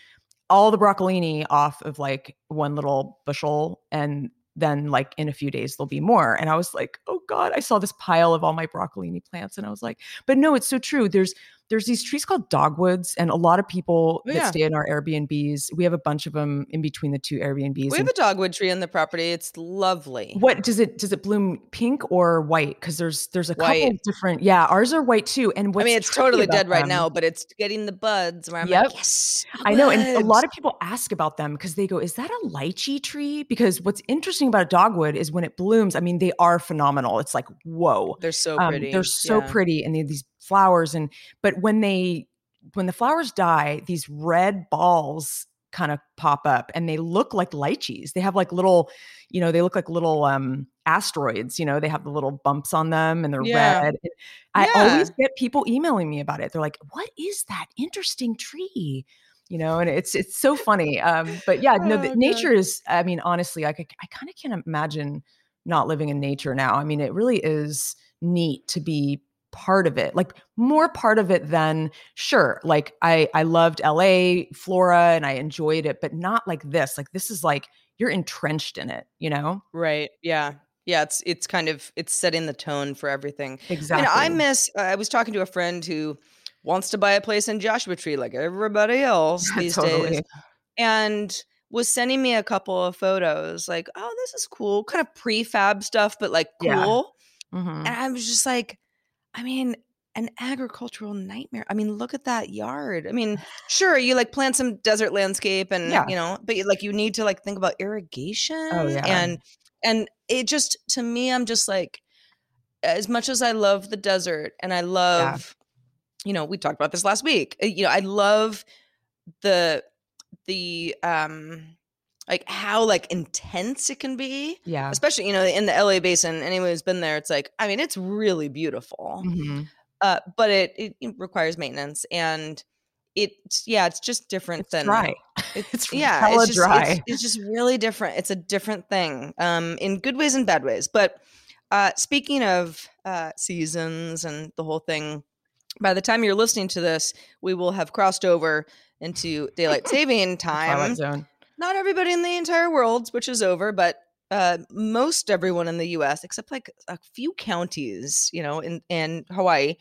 all the broccolini off of like one little bushel and then like in a few days there'll be more and i was like oh god i saw this pile of all my broccolini plants and i was like but no it's so true there's there's these trees called dogwoods, and a lot of people Oh, that stay in our Airbnbs, we have a bunch of them in between the two Airbnbs. We have a dogwood tree on the property. It's lovely. what does it does it bloom pink or white? Because there's there's a couple White. of different. Yeah, ours are white too. And I mean, it's totally dead right them- now, but it's getting the buds where I'm Yep. like, yes. I know, and a lot of people ask about them because they go, "Is that a lychee tree?" Because what's interesting about a dogwood is when it blooms. I mean, they are phenomenal. It's like whoa, they're so Um, pretty. they're so Yeah. pretty, and they have these flowers. And but when they when the flowers die, these red balls kind of pop up, and they look like lychees. They have like little, you know, they look like little um asteroids. You know, they have the little bumps on them, and they're Yeah. red. I always get people emailing me about it. They're like, "What is that interesting tree?" You know, and it's it's so funny. Um, but yeah, no, Oh, nature is. I mean, honestly, I could, I kind of can't imagine not living in nature now. I mean, it really is neat to be part of it like more part of it than sure like i i loved la flora and i enjoyed it but not like this like this is like you're entrenched in it you know Right. Yeah. Yeah. It's it's kind of it's setting the tone for everything. exactly And I miss. I was talking to a friend who wants to buy a place in Joshua Tree like everybody else these Totally. days, and was sending me a couple of photos. Like, oh, this is cool, kind of prefab stuff, but like Yeah. cool. Mhm. And I was just like, I mean, an agricultural nightmare. I mean, look at that yard. I mean, sure, you like plant some desert landscape and Yeah. you know, but you, like you need to like think about irrigation. Oh, yeah. And and it just to me, I'm just like, as much as I love the desert and I love, you know, we talked about this last week. uh, You know, I love the the um like how like intense it can be yeah especially you know in the LA basin anyone who's been there it's like I mean it's really beautiful Mhm. uh but it, it it requires maintenance and it's yeah it's just different it's than dry it's, It's yeah it's just dry. It's, it's just really different it's a different thing um in good ways and bad ways but uh speaking of uh seasons and the whole thing by the time you're listening to this we will have crossed over into daylight saving time Twilight Zone. Not everybody in the entire world, which is over, but uh, most everyone in the U.S. except like a few counties, you know, in in Hawaii,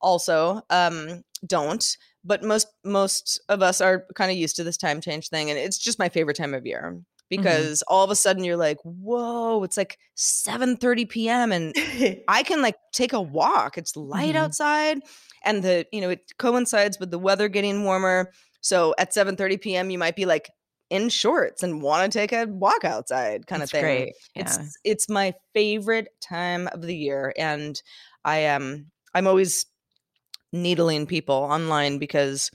also um, don't. But most most of us are kind of used to this time change thing, and it's just my favorite time of year because all of a sudden you're like, whoa, it's like 7:30 p.m. and I can like take a walk. It's light Mhm. outside and the, you know, it coincides with the weather getting warmer. So at 7:30 p.m. you might be like in shorts and want to take a walk outside kind It's of thing. great yeah. It's it's my favorite time of the year and I am I'm always needling people online because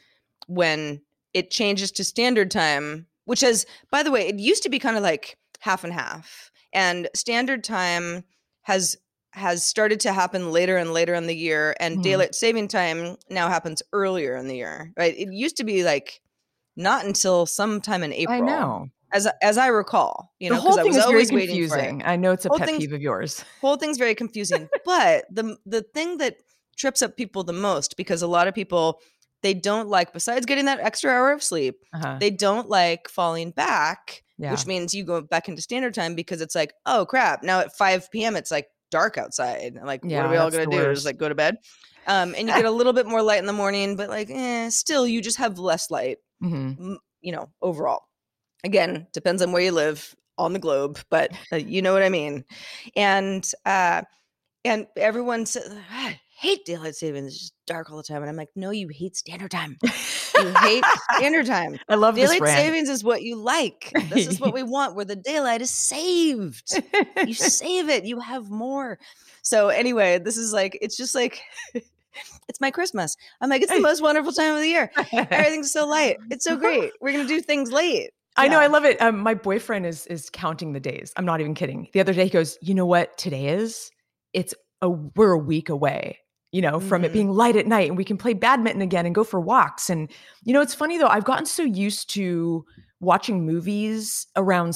when it changes to standard time, which is by the way, it used to be kind of like half and half. And standard time has has started to happen later and later in the year and Mhm. daylight saving time now happens earlier in the year. Right? It used to be like not until sometime in April. i know. As as I recall, you know, the whole 'cause I thing is very confusing. I know it's a Whole pet peeve of yours. whole thing's very confusing but the the thing that trips up people the most because a lot of people they don't like besides getting that extra hour of sleep uh-huh. they don't like falling back yeah. which means you go back into standard time because it's like oh crap now at 5 p.m it's like dark outside and like what are we all gonna do? Worst. just like go to bed. Um and you get a little bit more light in the morning but like eh, still you just have less light Mhm. you know overall. Again depends on where you live on the globe but uh, you know what i mean. And uh and everyone says i hate daylight savings it's just dark all the time. And i'm like no you hate standard time. You hate standard time. I love daylight savings is what you like. This is what we want where the daylight is saved. You save it. You have more. So anyway this is like it's just like it's my christmas i'm like it's the most wonderful time of the year everything's so light it's so great we're gonna do things late I know, I love it. Um, my boyfriend is is counting the days. I'm not even kidding. The other day he goes, "You know what today is? It's a we're a week away, you know, from it Mhm. being light at night and we can play badminton again and go for walks." And you know, it's funny though. I've gotten so used to watching movies around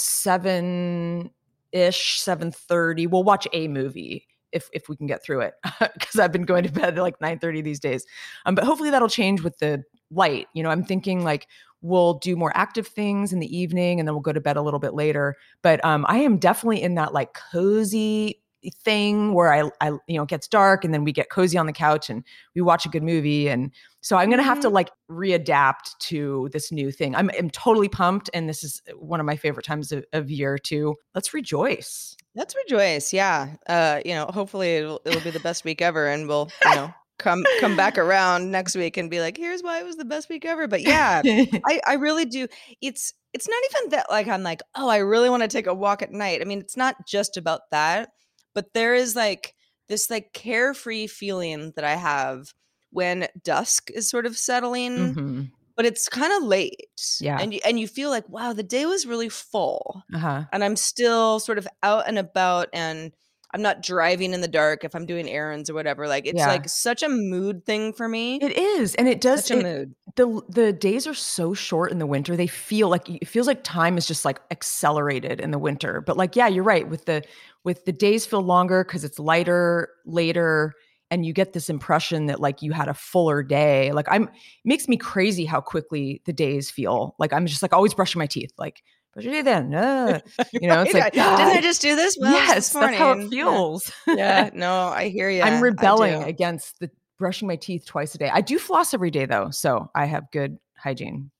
7-ish, 7:30. We'll watch a movie if if we can get through it because I've been going to bed at like 9:30 these days. Um, but hopefully that'll change with the light. You know, I'm thinking like we'll do more active things in the evening and then we'll go to bed a little bit later. But um, I am definitely in that like cozy thing where I, I, you know, it gets dark and then we get cozy on the couch and we watch a good movie. And so I'm going to have to Mhm. like readapt to this new thing. I'm, I'm totally pumped. And this is one of my favorite times of, of year too. Let's rejoice. Let's rejoice. Yeah. Uh, you know, hopefully it'll it'll be the best week ever and we'll, you know, come come back around next week and be like, here's why it was the best week ever. But yeah, I, I really do. It's it's not even that like I'm like, oh, I really want to take a walk at night. I mean, it's not just about that, but there is like this like carefree feeling that I have when dusk is sort of settling, Mhm. but it's kind of late. Yeah. And you and you feel like, wow, the day was really full. Uh-huh. And I'm still sort of out and about and I'm not driving in the dark if I'm doing errands or whatever. Like it's Yeah. like such a mood thing for me. It is. And it does, such a it- mood. the the days are so short in the winter they feel like it feels like time is just like accelerated in the winter but like yeah you're right with the with the days feel longer because it's lighter later and you get this impression that like you had a fuller day like i'm it makes me crazy how quickly the days feel like i'm just like always brushing my teeth like brush you teeth then uh, you know it's like I- didn't I just do this? Well, yes this that's how it morning." Yeah. feels Yeah, no, I hear you. i'm rebelling against the brushing my teeth twice a day i do floss every day though so i have good hygiene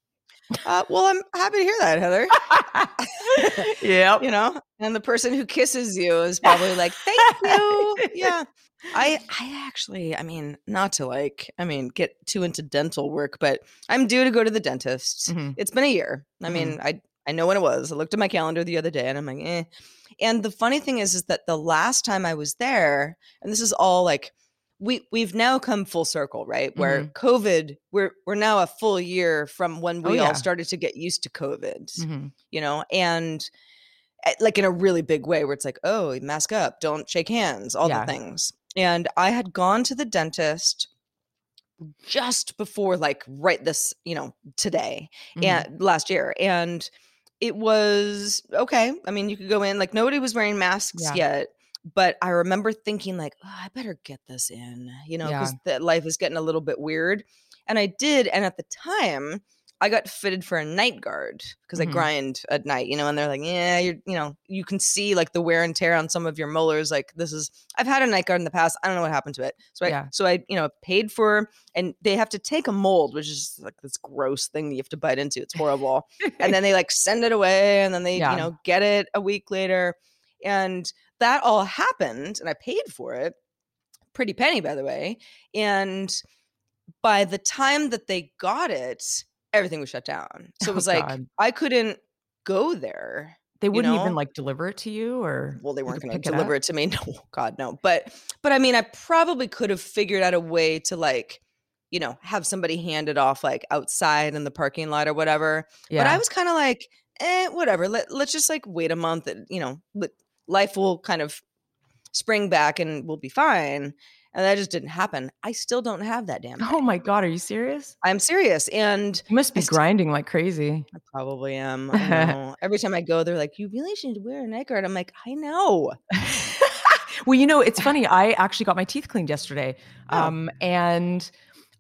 Uh, well, I'm happy to hear that, Heather. yeah, you know, and the person who kisses you is probably like, "Thank you." Yeah, I, I actually, I mean, not to like, I mean, get too into dental work, but I'm due to go to the dentist. Mhm. It's been a year. I Mhm. mean, I, I know when it was. I looked at my calendar the other day, and I'm like, eh. And the funny thing is, is that the last time I was there, and this is all like. We we've now come full circle, right? Where COVID, we're we're now a full year from when Oh, we yeah. all started to get used to COVID Mhm. you know, and eh, like in a really big way where it's like, oh, mask up, don't shake hands, all Yeah. the things. And I had gone to the dentist just before like right this, you know, today Mhm. and last year. And it was okay. I mean, you could go in, like nobody was wearing masks Yeah. yet. But I remember thinking, like, oh, I better get this in, you know, because the life is getting a little bit weird. And I did. And at the time, I got fitted for a night guard because Mhm. I grind at night, you know, and they're like, yeah, you're, you know, you can see like the wear and tear on some of your molars. Like this is, I've had a night guard in the past. I don't know what happened to it. So I, Yeah. so I, you know, paid for, and they have to take a mold, which is like this gross thing that you have to bite into. It's horrible. and then they like send it away and then they, Yeah. you know, get it a week later. And that all happened and I paid for it. Pretty penny, by the way. And by the time that they got it, everything was shut down. So Oh, it was like God. I couldn't go there. They wouldn't know? even like deliver it to you or Well, they weren't going to pick it deliver up? it, to me. No, God, no. But but I mean, I probably could have figured out a way to like, you know, have somebody hand it off like outside in the parking lot or whatever. Yeah. But I was kind of like, eh, whatever. Let let's just like wait a month. And, you know, li- life will kind of spring back and we'll be fine. And that just didn't happen. I still don't have that damn. Oh my god, are you serious? I'm serious, and You must be st- grinding like crazy. I probably am. I. Every time I go, they're like, "You really should wear a night guard." I'm like, "I know." well, you know, it's funny. I actually got my teeth cleaned yesterday. Oh. Um, and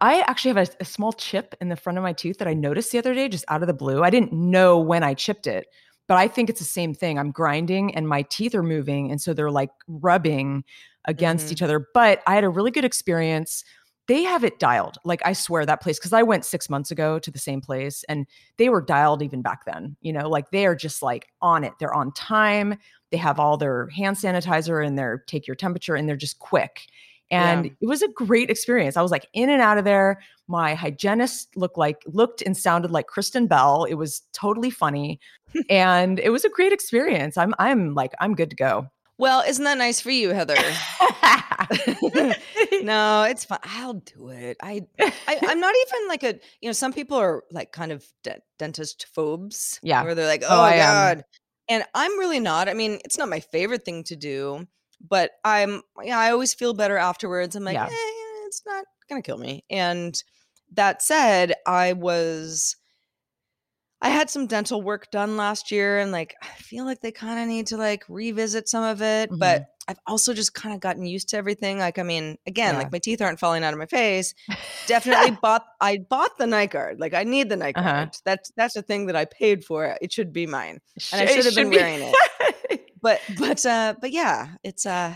I actually have a, a small chip in the front of my tooth that I noticed the other day, just out of the blue. I didn't know when I chipped it, but I think it's the same thing. I'm grinding and my teeth are moving. And so they're like rubbing against Mhm. each other. But I had a really good experience. They have it dialed. Like I swear that place, because I went six months ago to the same place and they were dialed even back then. You know, like they are just like on it. They're on time. They have all their hand sanitizer and their take your temperature and they're just quick. And Yeah. it was a great experience. I was like in and out of there. My hygienist looked like looked and sounded like Kristen Bell. It was totally funny. and it was a great experience. I'm I'm like I'm good to go. Well, isn't that nice for you, Heather? no, it's fine. I'll do it. I, I I'm not even like a you know some people are like kind of de- dentist phobes. Yeah. where they're like, Oh, oh, am. god, and I'm really not. I mean, it's not my favorite thing to do, but I'm yeah. I always feel better afterwards. I'm like, Yeah. eh, it's not gonna kill me. And that said, I was. I had some dental work done last year and like I feel like they kind of need to like revisit some of it, Mhm. but I've also just kind of gotten used to everything. Like I mean, again, Yeah. like my teeth aren't falling out of my face. Definitely bought I bought the night guard. Like I need the night Uh-huh. guard. That's that's a thing that I paid for. It should be mine. And I should have been be- wearing it. But but uh but yeah, it's uh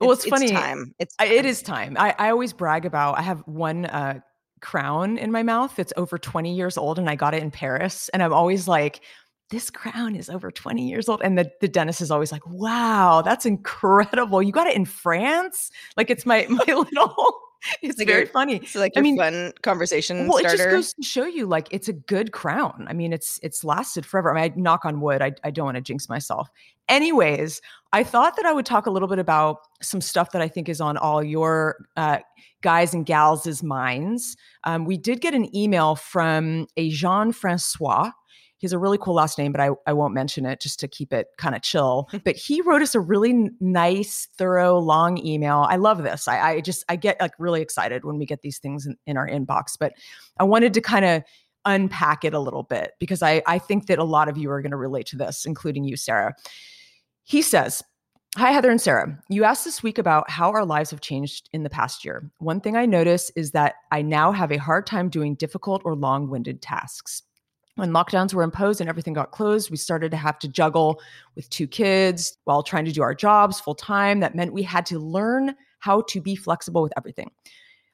Well, it's, it's funny. time. It's time. it is time. I, I always brag about. I have one uh, crown in my mouth that's over 20 years old, and I got it in Paris. And I'm always like, "This crown is over 20 years old." And the the dentist is always like, "Wow, that's incredible! You got it in France?" Like it's my my little. It's Like very funny. It's like I mean, fun conversation well, it just starter. goes to show you, like, it's a good crown. I mean, it's it's lasted forever. I mean, I knock on wood. I, I don't want to jinx myself. Anyways, I thought that I would talk a little bit about some stuff that I think is on all your uh, guys and gals' minds. Um, we did get an email from a Jean Francois. He has a really cool last name, but I, I won't mention it just to keep it kind of chill. but he wrote us a really nice, thorough, long email. I love this. I, I just I get like really excited when we get these things in, in our inbox. But I wanted to kind of unpack it a little bit because I, I think that a lot of you are going to relate to this, including you, Sarah. He says, Hi, Heather and Sarah. You asked this week about how our lives have changed in the past year. One thing I notice is that I now have a hard time doing difficult or long winded tasks. When lockdowns were imposed and everything got closed, we started to have to juggle with two kids while trying to do our jobs full time. That meant we had to learn how to be flexible with everything.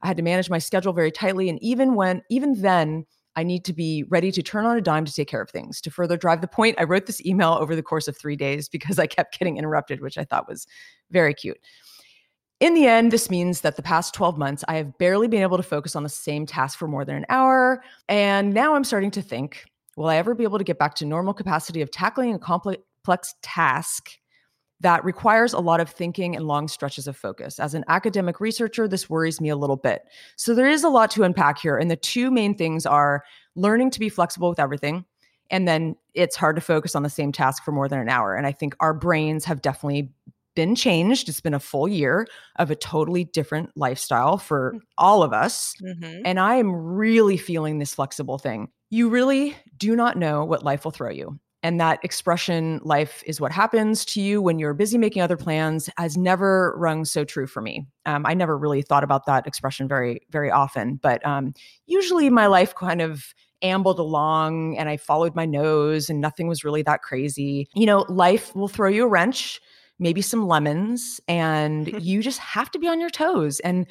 I had to manage my schedule very tightly. And even when, even then, I need to be ready to turn on a dime to take care of things. To further drive the point, I wrote this email over the course of three days because I kept getting interrupted, which I thought was very cute. In the end, this means that the past 12 months, I have barely been able to focus on the same task for more than an hour. And now I'm starting to think will I ever be able to get back to normal capacity of tackling a complex task that requires a lot of thinking and long stretches of focus. As an academic researcher, this worries me a little bit. So there is a lot to unpack here. And the two main things are learning to be flexible with everything. And then it's hard to focus on the same task for more than an hour. And I think our brains have definitely been changed. It's been a full year of a totally different lifestyle for all of us. Mhm. And I am really feeling this flexible thing. You really do not know what life will throw you. And that expression, life is what happens to you when you're busy making other plans, has never rung so true for me. Um, I never really thought about that expression very, very often. But um, usually my life kind of ambled along and I followed my nose and nothing was really that crazy. You know, life will throw you a wrench, maybe some lemons, and you just have to be on your toes. And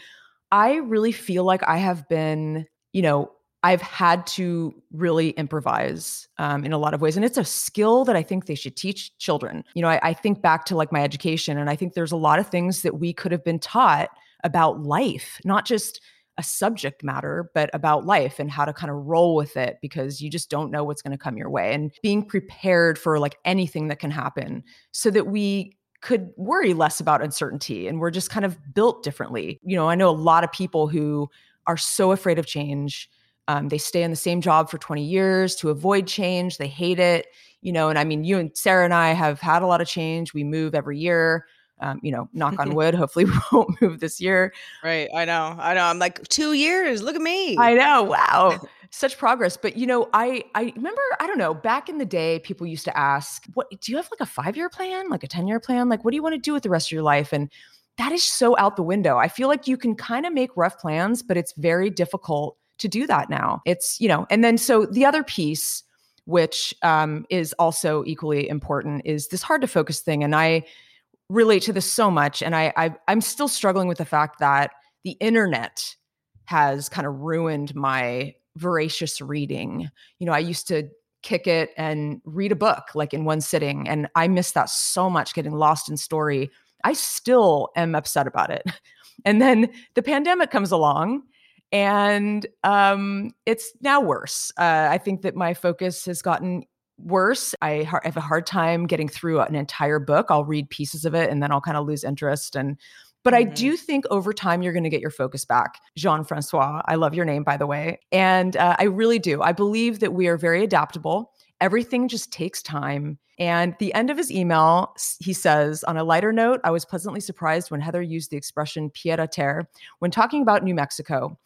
I really feel like I have been, you know, I've had to really improvise um, in a lot of ways. And it's a skill that I think they should teach children. You know, I, I think back to like my education, and I think there's a lot of things that we could have been taught about life, not just a subject matter, but about life and how to kind of roll with it because you just don't know what's going to come your way and being prepared for like anything that can happen so that we could worry less about uncertainty and we're just kind of built differently. You know, I know a lot of people who are so afraid of change. Um, they stay in the same job for 20 years to avoid change. They hate it. You know, and I mean, you and Sarah and I have had a lot of change. We move every year. Um, you know, knock on wood. Hopefully, we won't move this year. Right. I know. I know. I'm like two years. Look at me. I know. Wow. Such progress. But you know, I I remember, I don't know, back in the day, people used to ask, what do you have like a five-year plan, like a 10-year plan? Like, what do you want to do with the rest of your life? And that is so out the window. I feel like you can kind of make rough plans, but it's very difficult to do that now. It's, you know, and then so the other piece, which um, is also equally important, is this hard to focus thing. And I relate to this so much. And I, I I'm still struggling with the fact that the internet has kind of ruined my voracious reading. You know, I used to kick it and read a book like in one sitting, and I miss that so much getting lost in story. I still am upset about it. And then the pandemic comes along and um, it's now worse. Uh, I think that my focus has gotten worse. I ha- have a hard time getting through an entire book. I'll read pieces of it and then I'll kind of lose interest. And but I Mhm. do think over time you're going to get your focus back. Jean Francois, I love your name, by the way. And uh, I really do. I believe that we are very adaptable. Everything just takes time. And the end of his email, he says, on a lighter note, I was pleasantly surprised when Heather used the expression pied à terre when talking about New Mexico.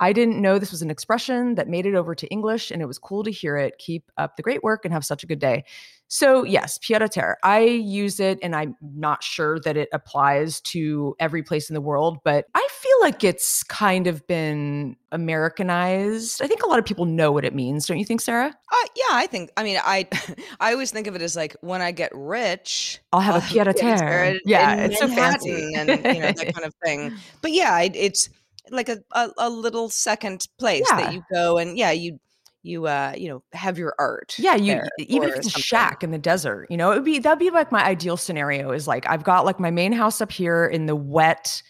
I didn't know this was an expression that made it over to English, and it was cool to hear it. Keep up the great work and have such a good day. So, yes, pied à terre. I use it, and I'm not sure that it applies to every place in the world, but I feel like it's kind of been Americanized. I think a lot of people know what it means, don't you think, Sarah? Uh, yeah, I think. I mean, I I always think of it as like when I get rich, I'll have a pied à terre. Yeah, it's so fancy. And you know that kind of thing. But yeah, it, it's like a, a a little second place Yeah. that you go and yeah, you you uh you know have your art. Yeah, you even if it's a shack in the desert, you know, it would be that'd be like my ideal scenario is like I've got like my main house up here in the wet,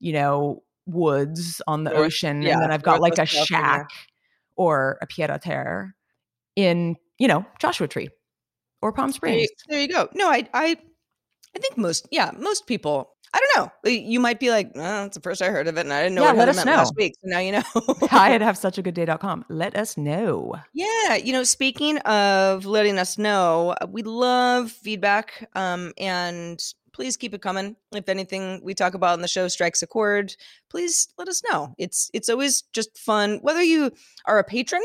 you know, woods on the North- ocean, yeah, and then I've got like a shack or a pied à terre in, you know, Joshua Tree or Palm There Springs. you, there you go. No, I I I think most yeah most people. I don't know. You might be like, oh, it's the first I heard of it, and I didn't know Yeah, what let us meant last know. week. So now you know. Hi at have such a good day.com. Let us know. Yeah, you know, speaking of letting us know, uh, we love feedback. Um, and please keep it coming. If anything we talk about in the show strikes a chord, please let us know. It's it's always just fun. Whether you are a patron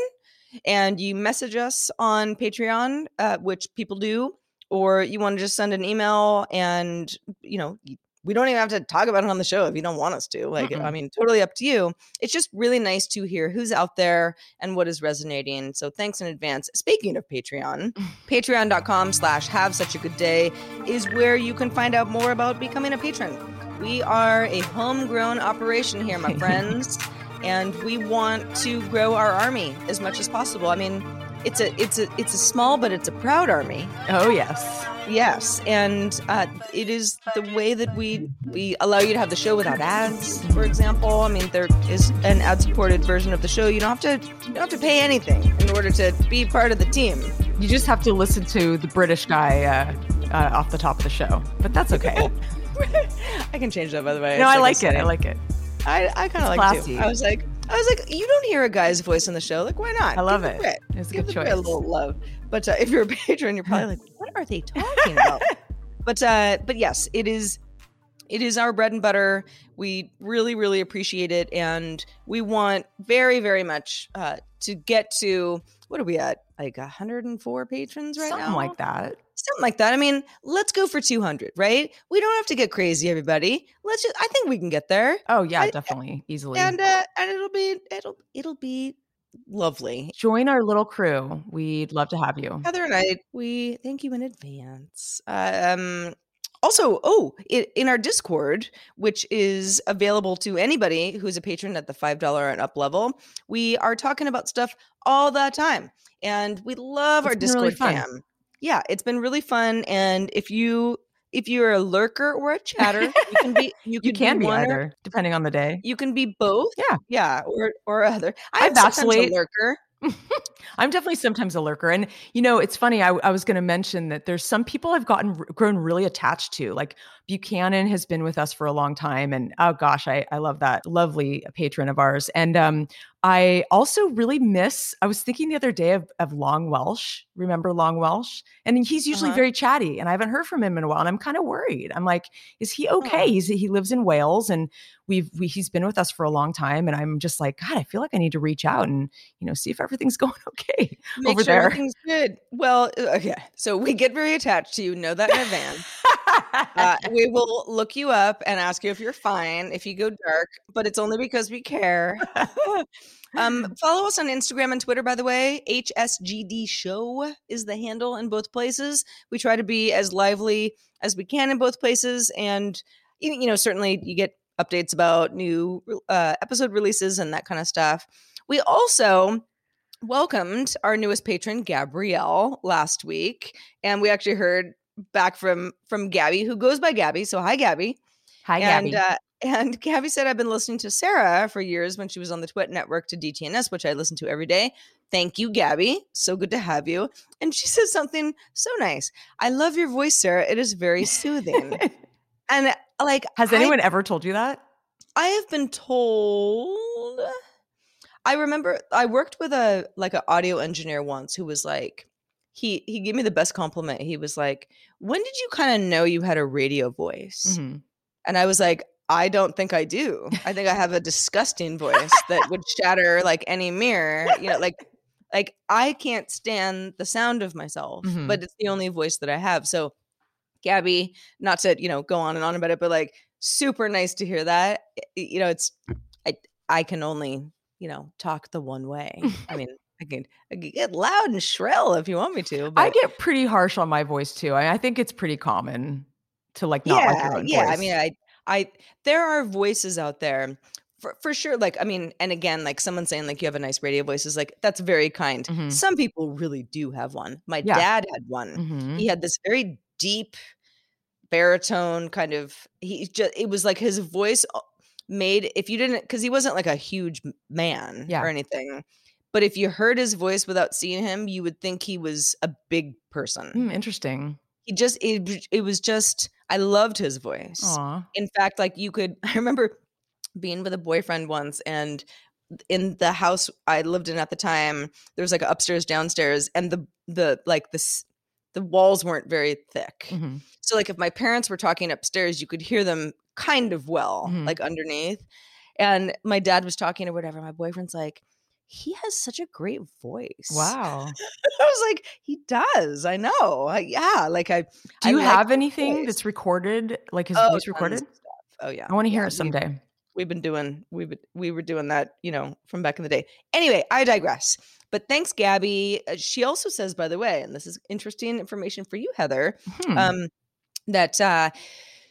and you message us on Patreon, uh, which people do, or you want to just send an email and you know. We don't even have to talk about it on the show if you don't want us to. Like, I Mm-mm. mean, totally up to you. It's just really nice to hear who's out there and what is resonating. So thanks in advance. Speaking of Patreon, patreon.com slash have such a good day is where you can find out more about becoming a patron. We are a homegrown operation here, my friends, and we want to grow our army as much as possible. I mean, it's a it's a it's a small but it's a proud army. Oh yes. Yes, and uh, it is the way that we we allow you to have the show without ads. For example, I mean there is an ad-supported version of the show. You don't have to you don't have to pay anything in order to be part of the team. You just have to listen to the British guy uh, uh, off the top of the show, but that's okay. I can change that by the way. no, I like a it. I like it. I, I kind of like it too. I was like I was like you don't hear a guy's voice on the show. Like why not? I love Give it. Brit- It's a give good choice. a little love. But uh, if you're a patron, you're probably like, what are they talking about? but uh, but yes, it is. It is our bread and butter. We really, really appreciate it, and we want very, very much uh, to get to what are we at? Like 104 patrons right Something now, Something like that. something like that. I mean, let's go for 200, right? We don't have to get crazy, everybody. Let's just. I think we can get there, Oh yeah, I- definitely, easily. and uh, and it'll be it'll it'll be lovely. Join our little crew. We'd love to have you. Heather and I, we thank you in advance. Um, also, oh, i in our Discord, which is available to anybody who's a patron at the five dollar and up level, we are talking about stuff all the time, and we love our It's really Discord fam. Yeah, it's been really fun, and if you if you're a lurker or a chatter, you can be you, You can be or- either, depending on the day. You can be both. Yeah. yeah, or or other. I a vacillate. lurker. I'm definitely sometimes a lurker, and you know, it's funny. I, I was going to mention that there's some people I've gotten grown really attached to. Like Buchanan has been with us for a long time, and oh gosh, I I love that lovely patron of ours. And um, I also really miss. I was thinking the other day of of Long Welsh. Remember Long Welsh? And he's usually Uh-huh. very chatty, and I haven't heard from him in a while, and I'm kind of worried. I'm like, is he okay? Aw. He's he lives in Wales, and we've we, he's been with us for a long time, and I'm just like, God, I feel like I need to reach out and you know see if everything's going okay Make over sure there. everything's good. Well, uh, okay. So we get very attached to you. Know that in advance. Uh, we will look you up and ask you if you're fine if you go dark, but it's only because we care. um, follow us on Instagram and Twitter, by the way. HSGD Show is the handle in both places. We try to be as lively as we can in both places, and you know certainly you get updates about new uh, episode releases and that kind of stuff. We also welcomed our newest patron gabrielle last week and we actually heard back from from gabby who goes by gabby so hi gabby Hi, and Gabby. uh and Gabby said, I've been listening to Sarah for years when she was on the Twit network to DTNS, which I listen to every day. Thank you, Gabby. So good to have you. And she says something so nice. I love your voice, Sarah. It is very soothing. and like, Has I- anyone ever told you that? I have been told. I remember I worked with a like an audio engineer once who was like, he he gave me the best compliment. He was like, "When did you kind of know you had a radio voice?" Mhm. And I was like, I don't think I do. I think I have a disgusting voice that would shatter like any mirror. You know, like like I can't stand the sound of myself, Mhm. but it's the only voice that I have. So, Gabby, not to you know go on and on about it, but like super nice to hear that. You know, it's I I can only you know talk the one way. I mean, I can I can get loud and shrill if you want me to. But I get pretty harsh on my voice too. I, I think it's pretty common to like not yeah, like your own yeah. I mean, I, I, there are voices out there for, for sure. Like, I mean, and again, like someone saying like you have a nice radio voice is like that's very kind. Mhm. Some people really do have one. My Yeah. dad had one. Mhm. He had this very deep baritone kind of. He just it was like his voice made if you didn't because he wasn't like a huge man Yeah. or anything. But if you heard his voice without seeing him, you would think he was a big person Mm, interesting. he just it, it was just i loved his voice Aw. in fact like you could i remember being with a boyfriend once and in the house i lived in at the time there was like upstairs downstairs and the the like this the walls weren't very thick Mhm. so like if my parents were talking upstairs you could hear them kind of well Mhm. like underneath and my dad was talking or whatever my boyfriend's like he has such a great voice Wow. I was like, he does. I know. I, yeah. Like I Do I you have anything that's recorded, like his Oh, voice recorded? Oh yeah. I want to hear Yeah, it someday. We've been doing we we were doing that, you know, from back in the day. Anyway, I digress. But thanks, Gabby. Uh, She also says, by the way, and this is interesting information for you, Heather, Hmm. um, that uh,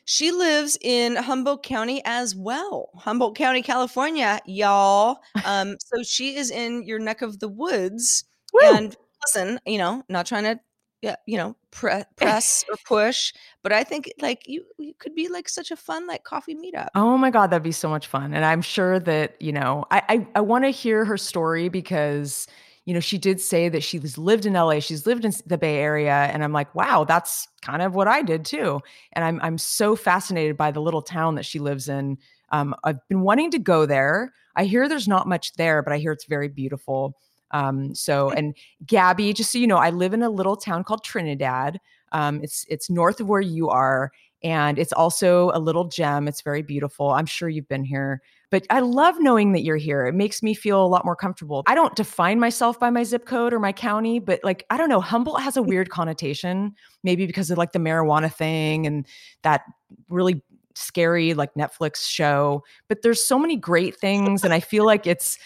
she lives in Humboldt County as well. Humboldt County, California, y'all. Um, so she is in your neck of the woods. Woo! And listen, you know, not trying to, yeah, you know, pre- press or push, but I think like you, you could be like such a fun like coffee meetup. Oh my God, that'd be so much fun. And I'm sure that, you know, I I, I want to hear her story because, you know, she did say that she's lived in LA, she's lived in the Bay Area. And I'm like, wow, that's kind of what I did too. And I'm I'm so fascinated by the little town that she lives in. Um, I've been wanting to go there. I hear there's not much there, but I hear it's very beautiful. Um, so and Gabby, just so you know, I live in a little town called Trinidad. Um, it's it's north of where you are, and it's also a little gem. It's very beautiful. I'm sure you've been here, but I love knowing that you're here. It makes me feel a lot more comfortable. I don't define myself by my zip code or my county, but like I don't know, Humboldt has a weird connotation, maybe because of like the marijuana thing and that really scary like Netflix show. But there's so many great things, and I feel like it's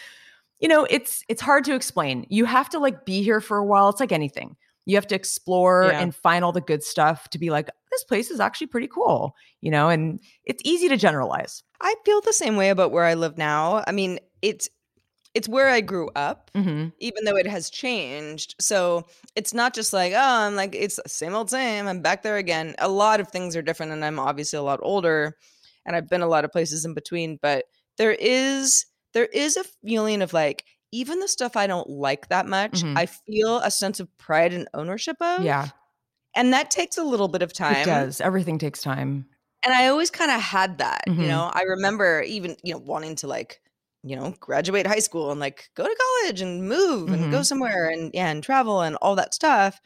you know it's it's hard to explain you have to like be here for a while it's like anything you have to explore Yeah. and find all the good stuff to be like this place is actually pretty cool you know and it's easy to generalize I feel the same way about where I live now. I mean, it's it's where I grew up, mm-hmm. even though it has changed. So it's not just like, oh, I'm like, it's the same old same. I'm back there again. A lot of things are different, and I'm obviously a lot older, and I've been a lot of places in between. But there is there is a feeling of like, even the stuff I don't like that much, Mhm. I feel a sense of pride and ownership of. yeah And that takes a little bit of time. it does everything takes time and I always kind of had that, Mhm. you know. I remember even, you know, wanting to like, you know, graduate high school and like go to college and move and go Mhm. somewhere and yeah, and travel and all that stuff.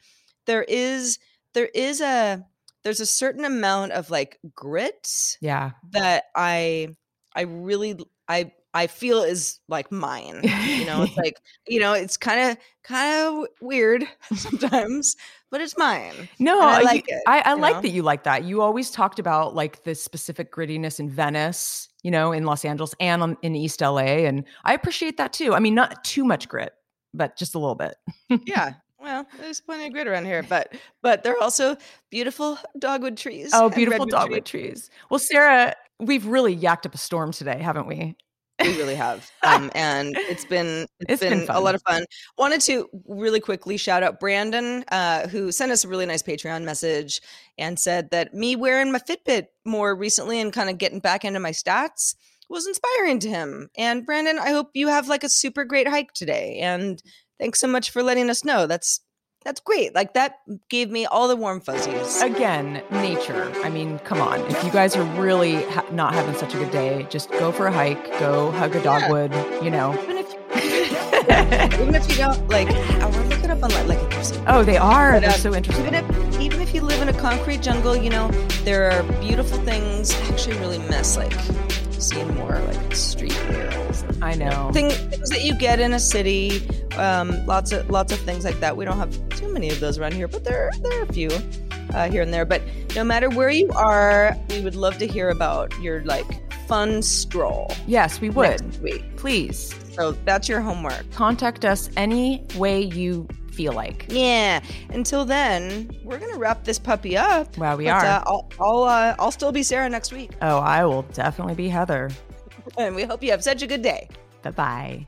There is there is a there's a certain amount of like grit yeah that I I really I I feel is like mine. You know, it's like, you know, it's kind of kind of weird sometimes, but it's mine. no and I you- like it, i, I like know? that you like that you always talked about like the specific grittiness in venice you know in los angeles and on, in east la and i appreciate that too i mean not too much grit but just a little bit yeah well there's plenty of grit around here but but there are also beautiful dogwood trees Oh, beautiful dogwood trees. Well, Sarah, we've really yacked up a storm today, haven't we? We really have. Um and it's been It's it's been been, a lot of fun. Wanted to really quickly shout out brandon uh who sent us a really nice patreon message and said that me wearing my fitbit more recently and kind of getting back into my stats was inspiring to him. And brandon i hope you have like a super great hike today. And thanks so much for letting us know. That's that's great like that gave me all the warm fuzzies Again, nature. I mean, come on. If you guys are really ha- not having such a good day, just go for a hike, go hug a dogwood, you know. even if even if you don't like I will look it up on like. Oh, they are. But, They're uh, so interesting. Even if even if you live in a concrete jungle, you know there are beautiful things. I Actually, really miss like seeing more like street murals. I know. thing, things that you get in a city. Um, lots of lots of things like that. We don't have too many of those around here, but there there are a few uh, here and there. But no matter where you are, we would love to hear about your like fun stroll Yes, we would. next week. Please So that's your homework. contact us any way you feel like. Yeah. Until then, we're gonna wrap this puppy up. Wow, we But, are. Uh, I'll I'll, uh, I'll still be Sarah next week, Oh, I will definitely be Heather. and we hope you have such a good day. Bye bye.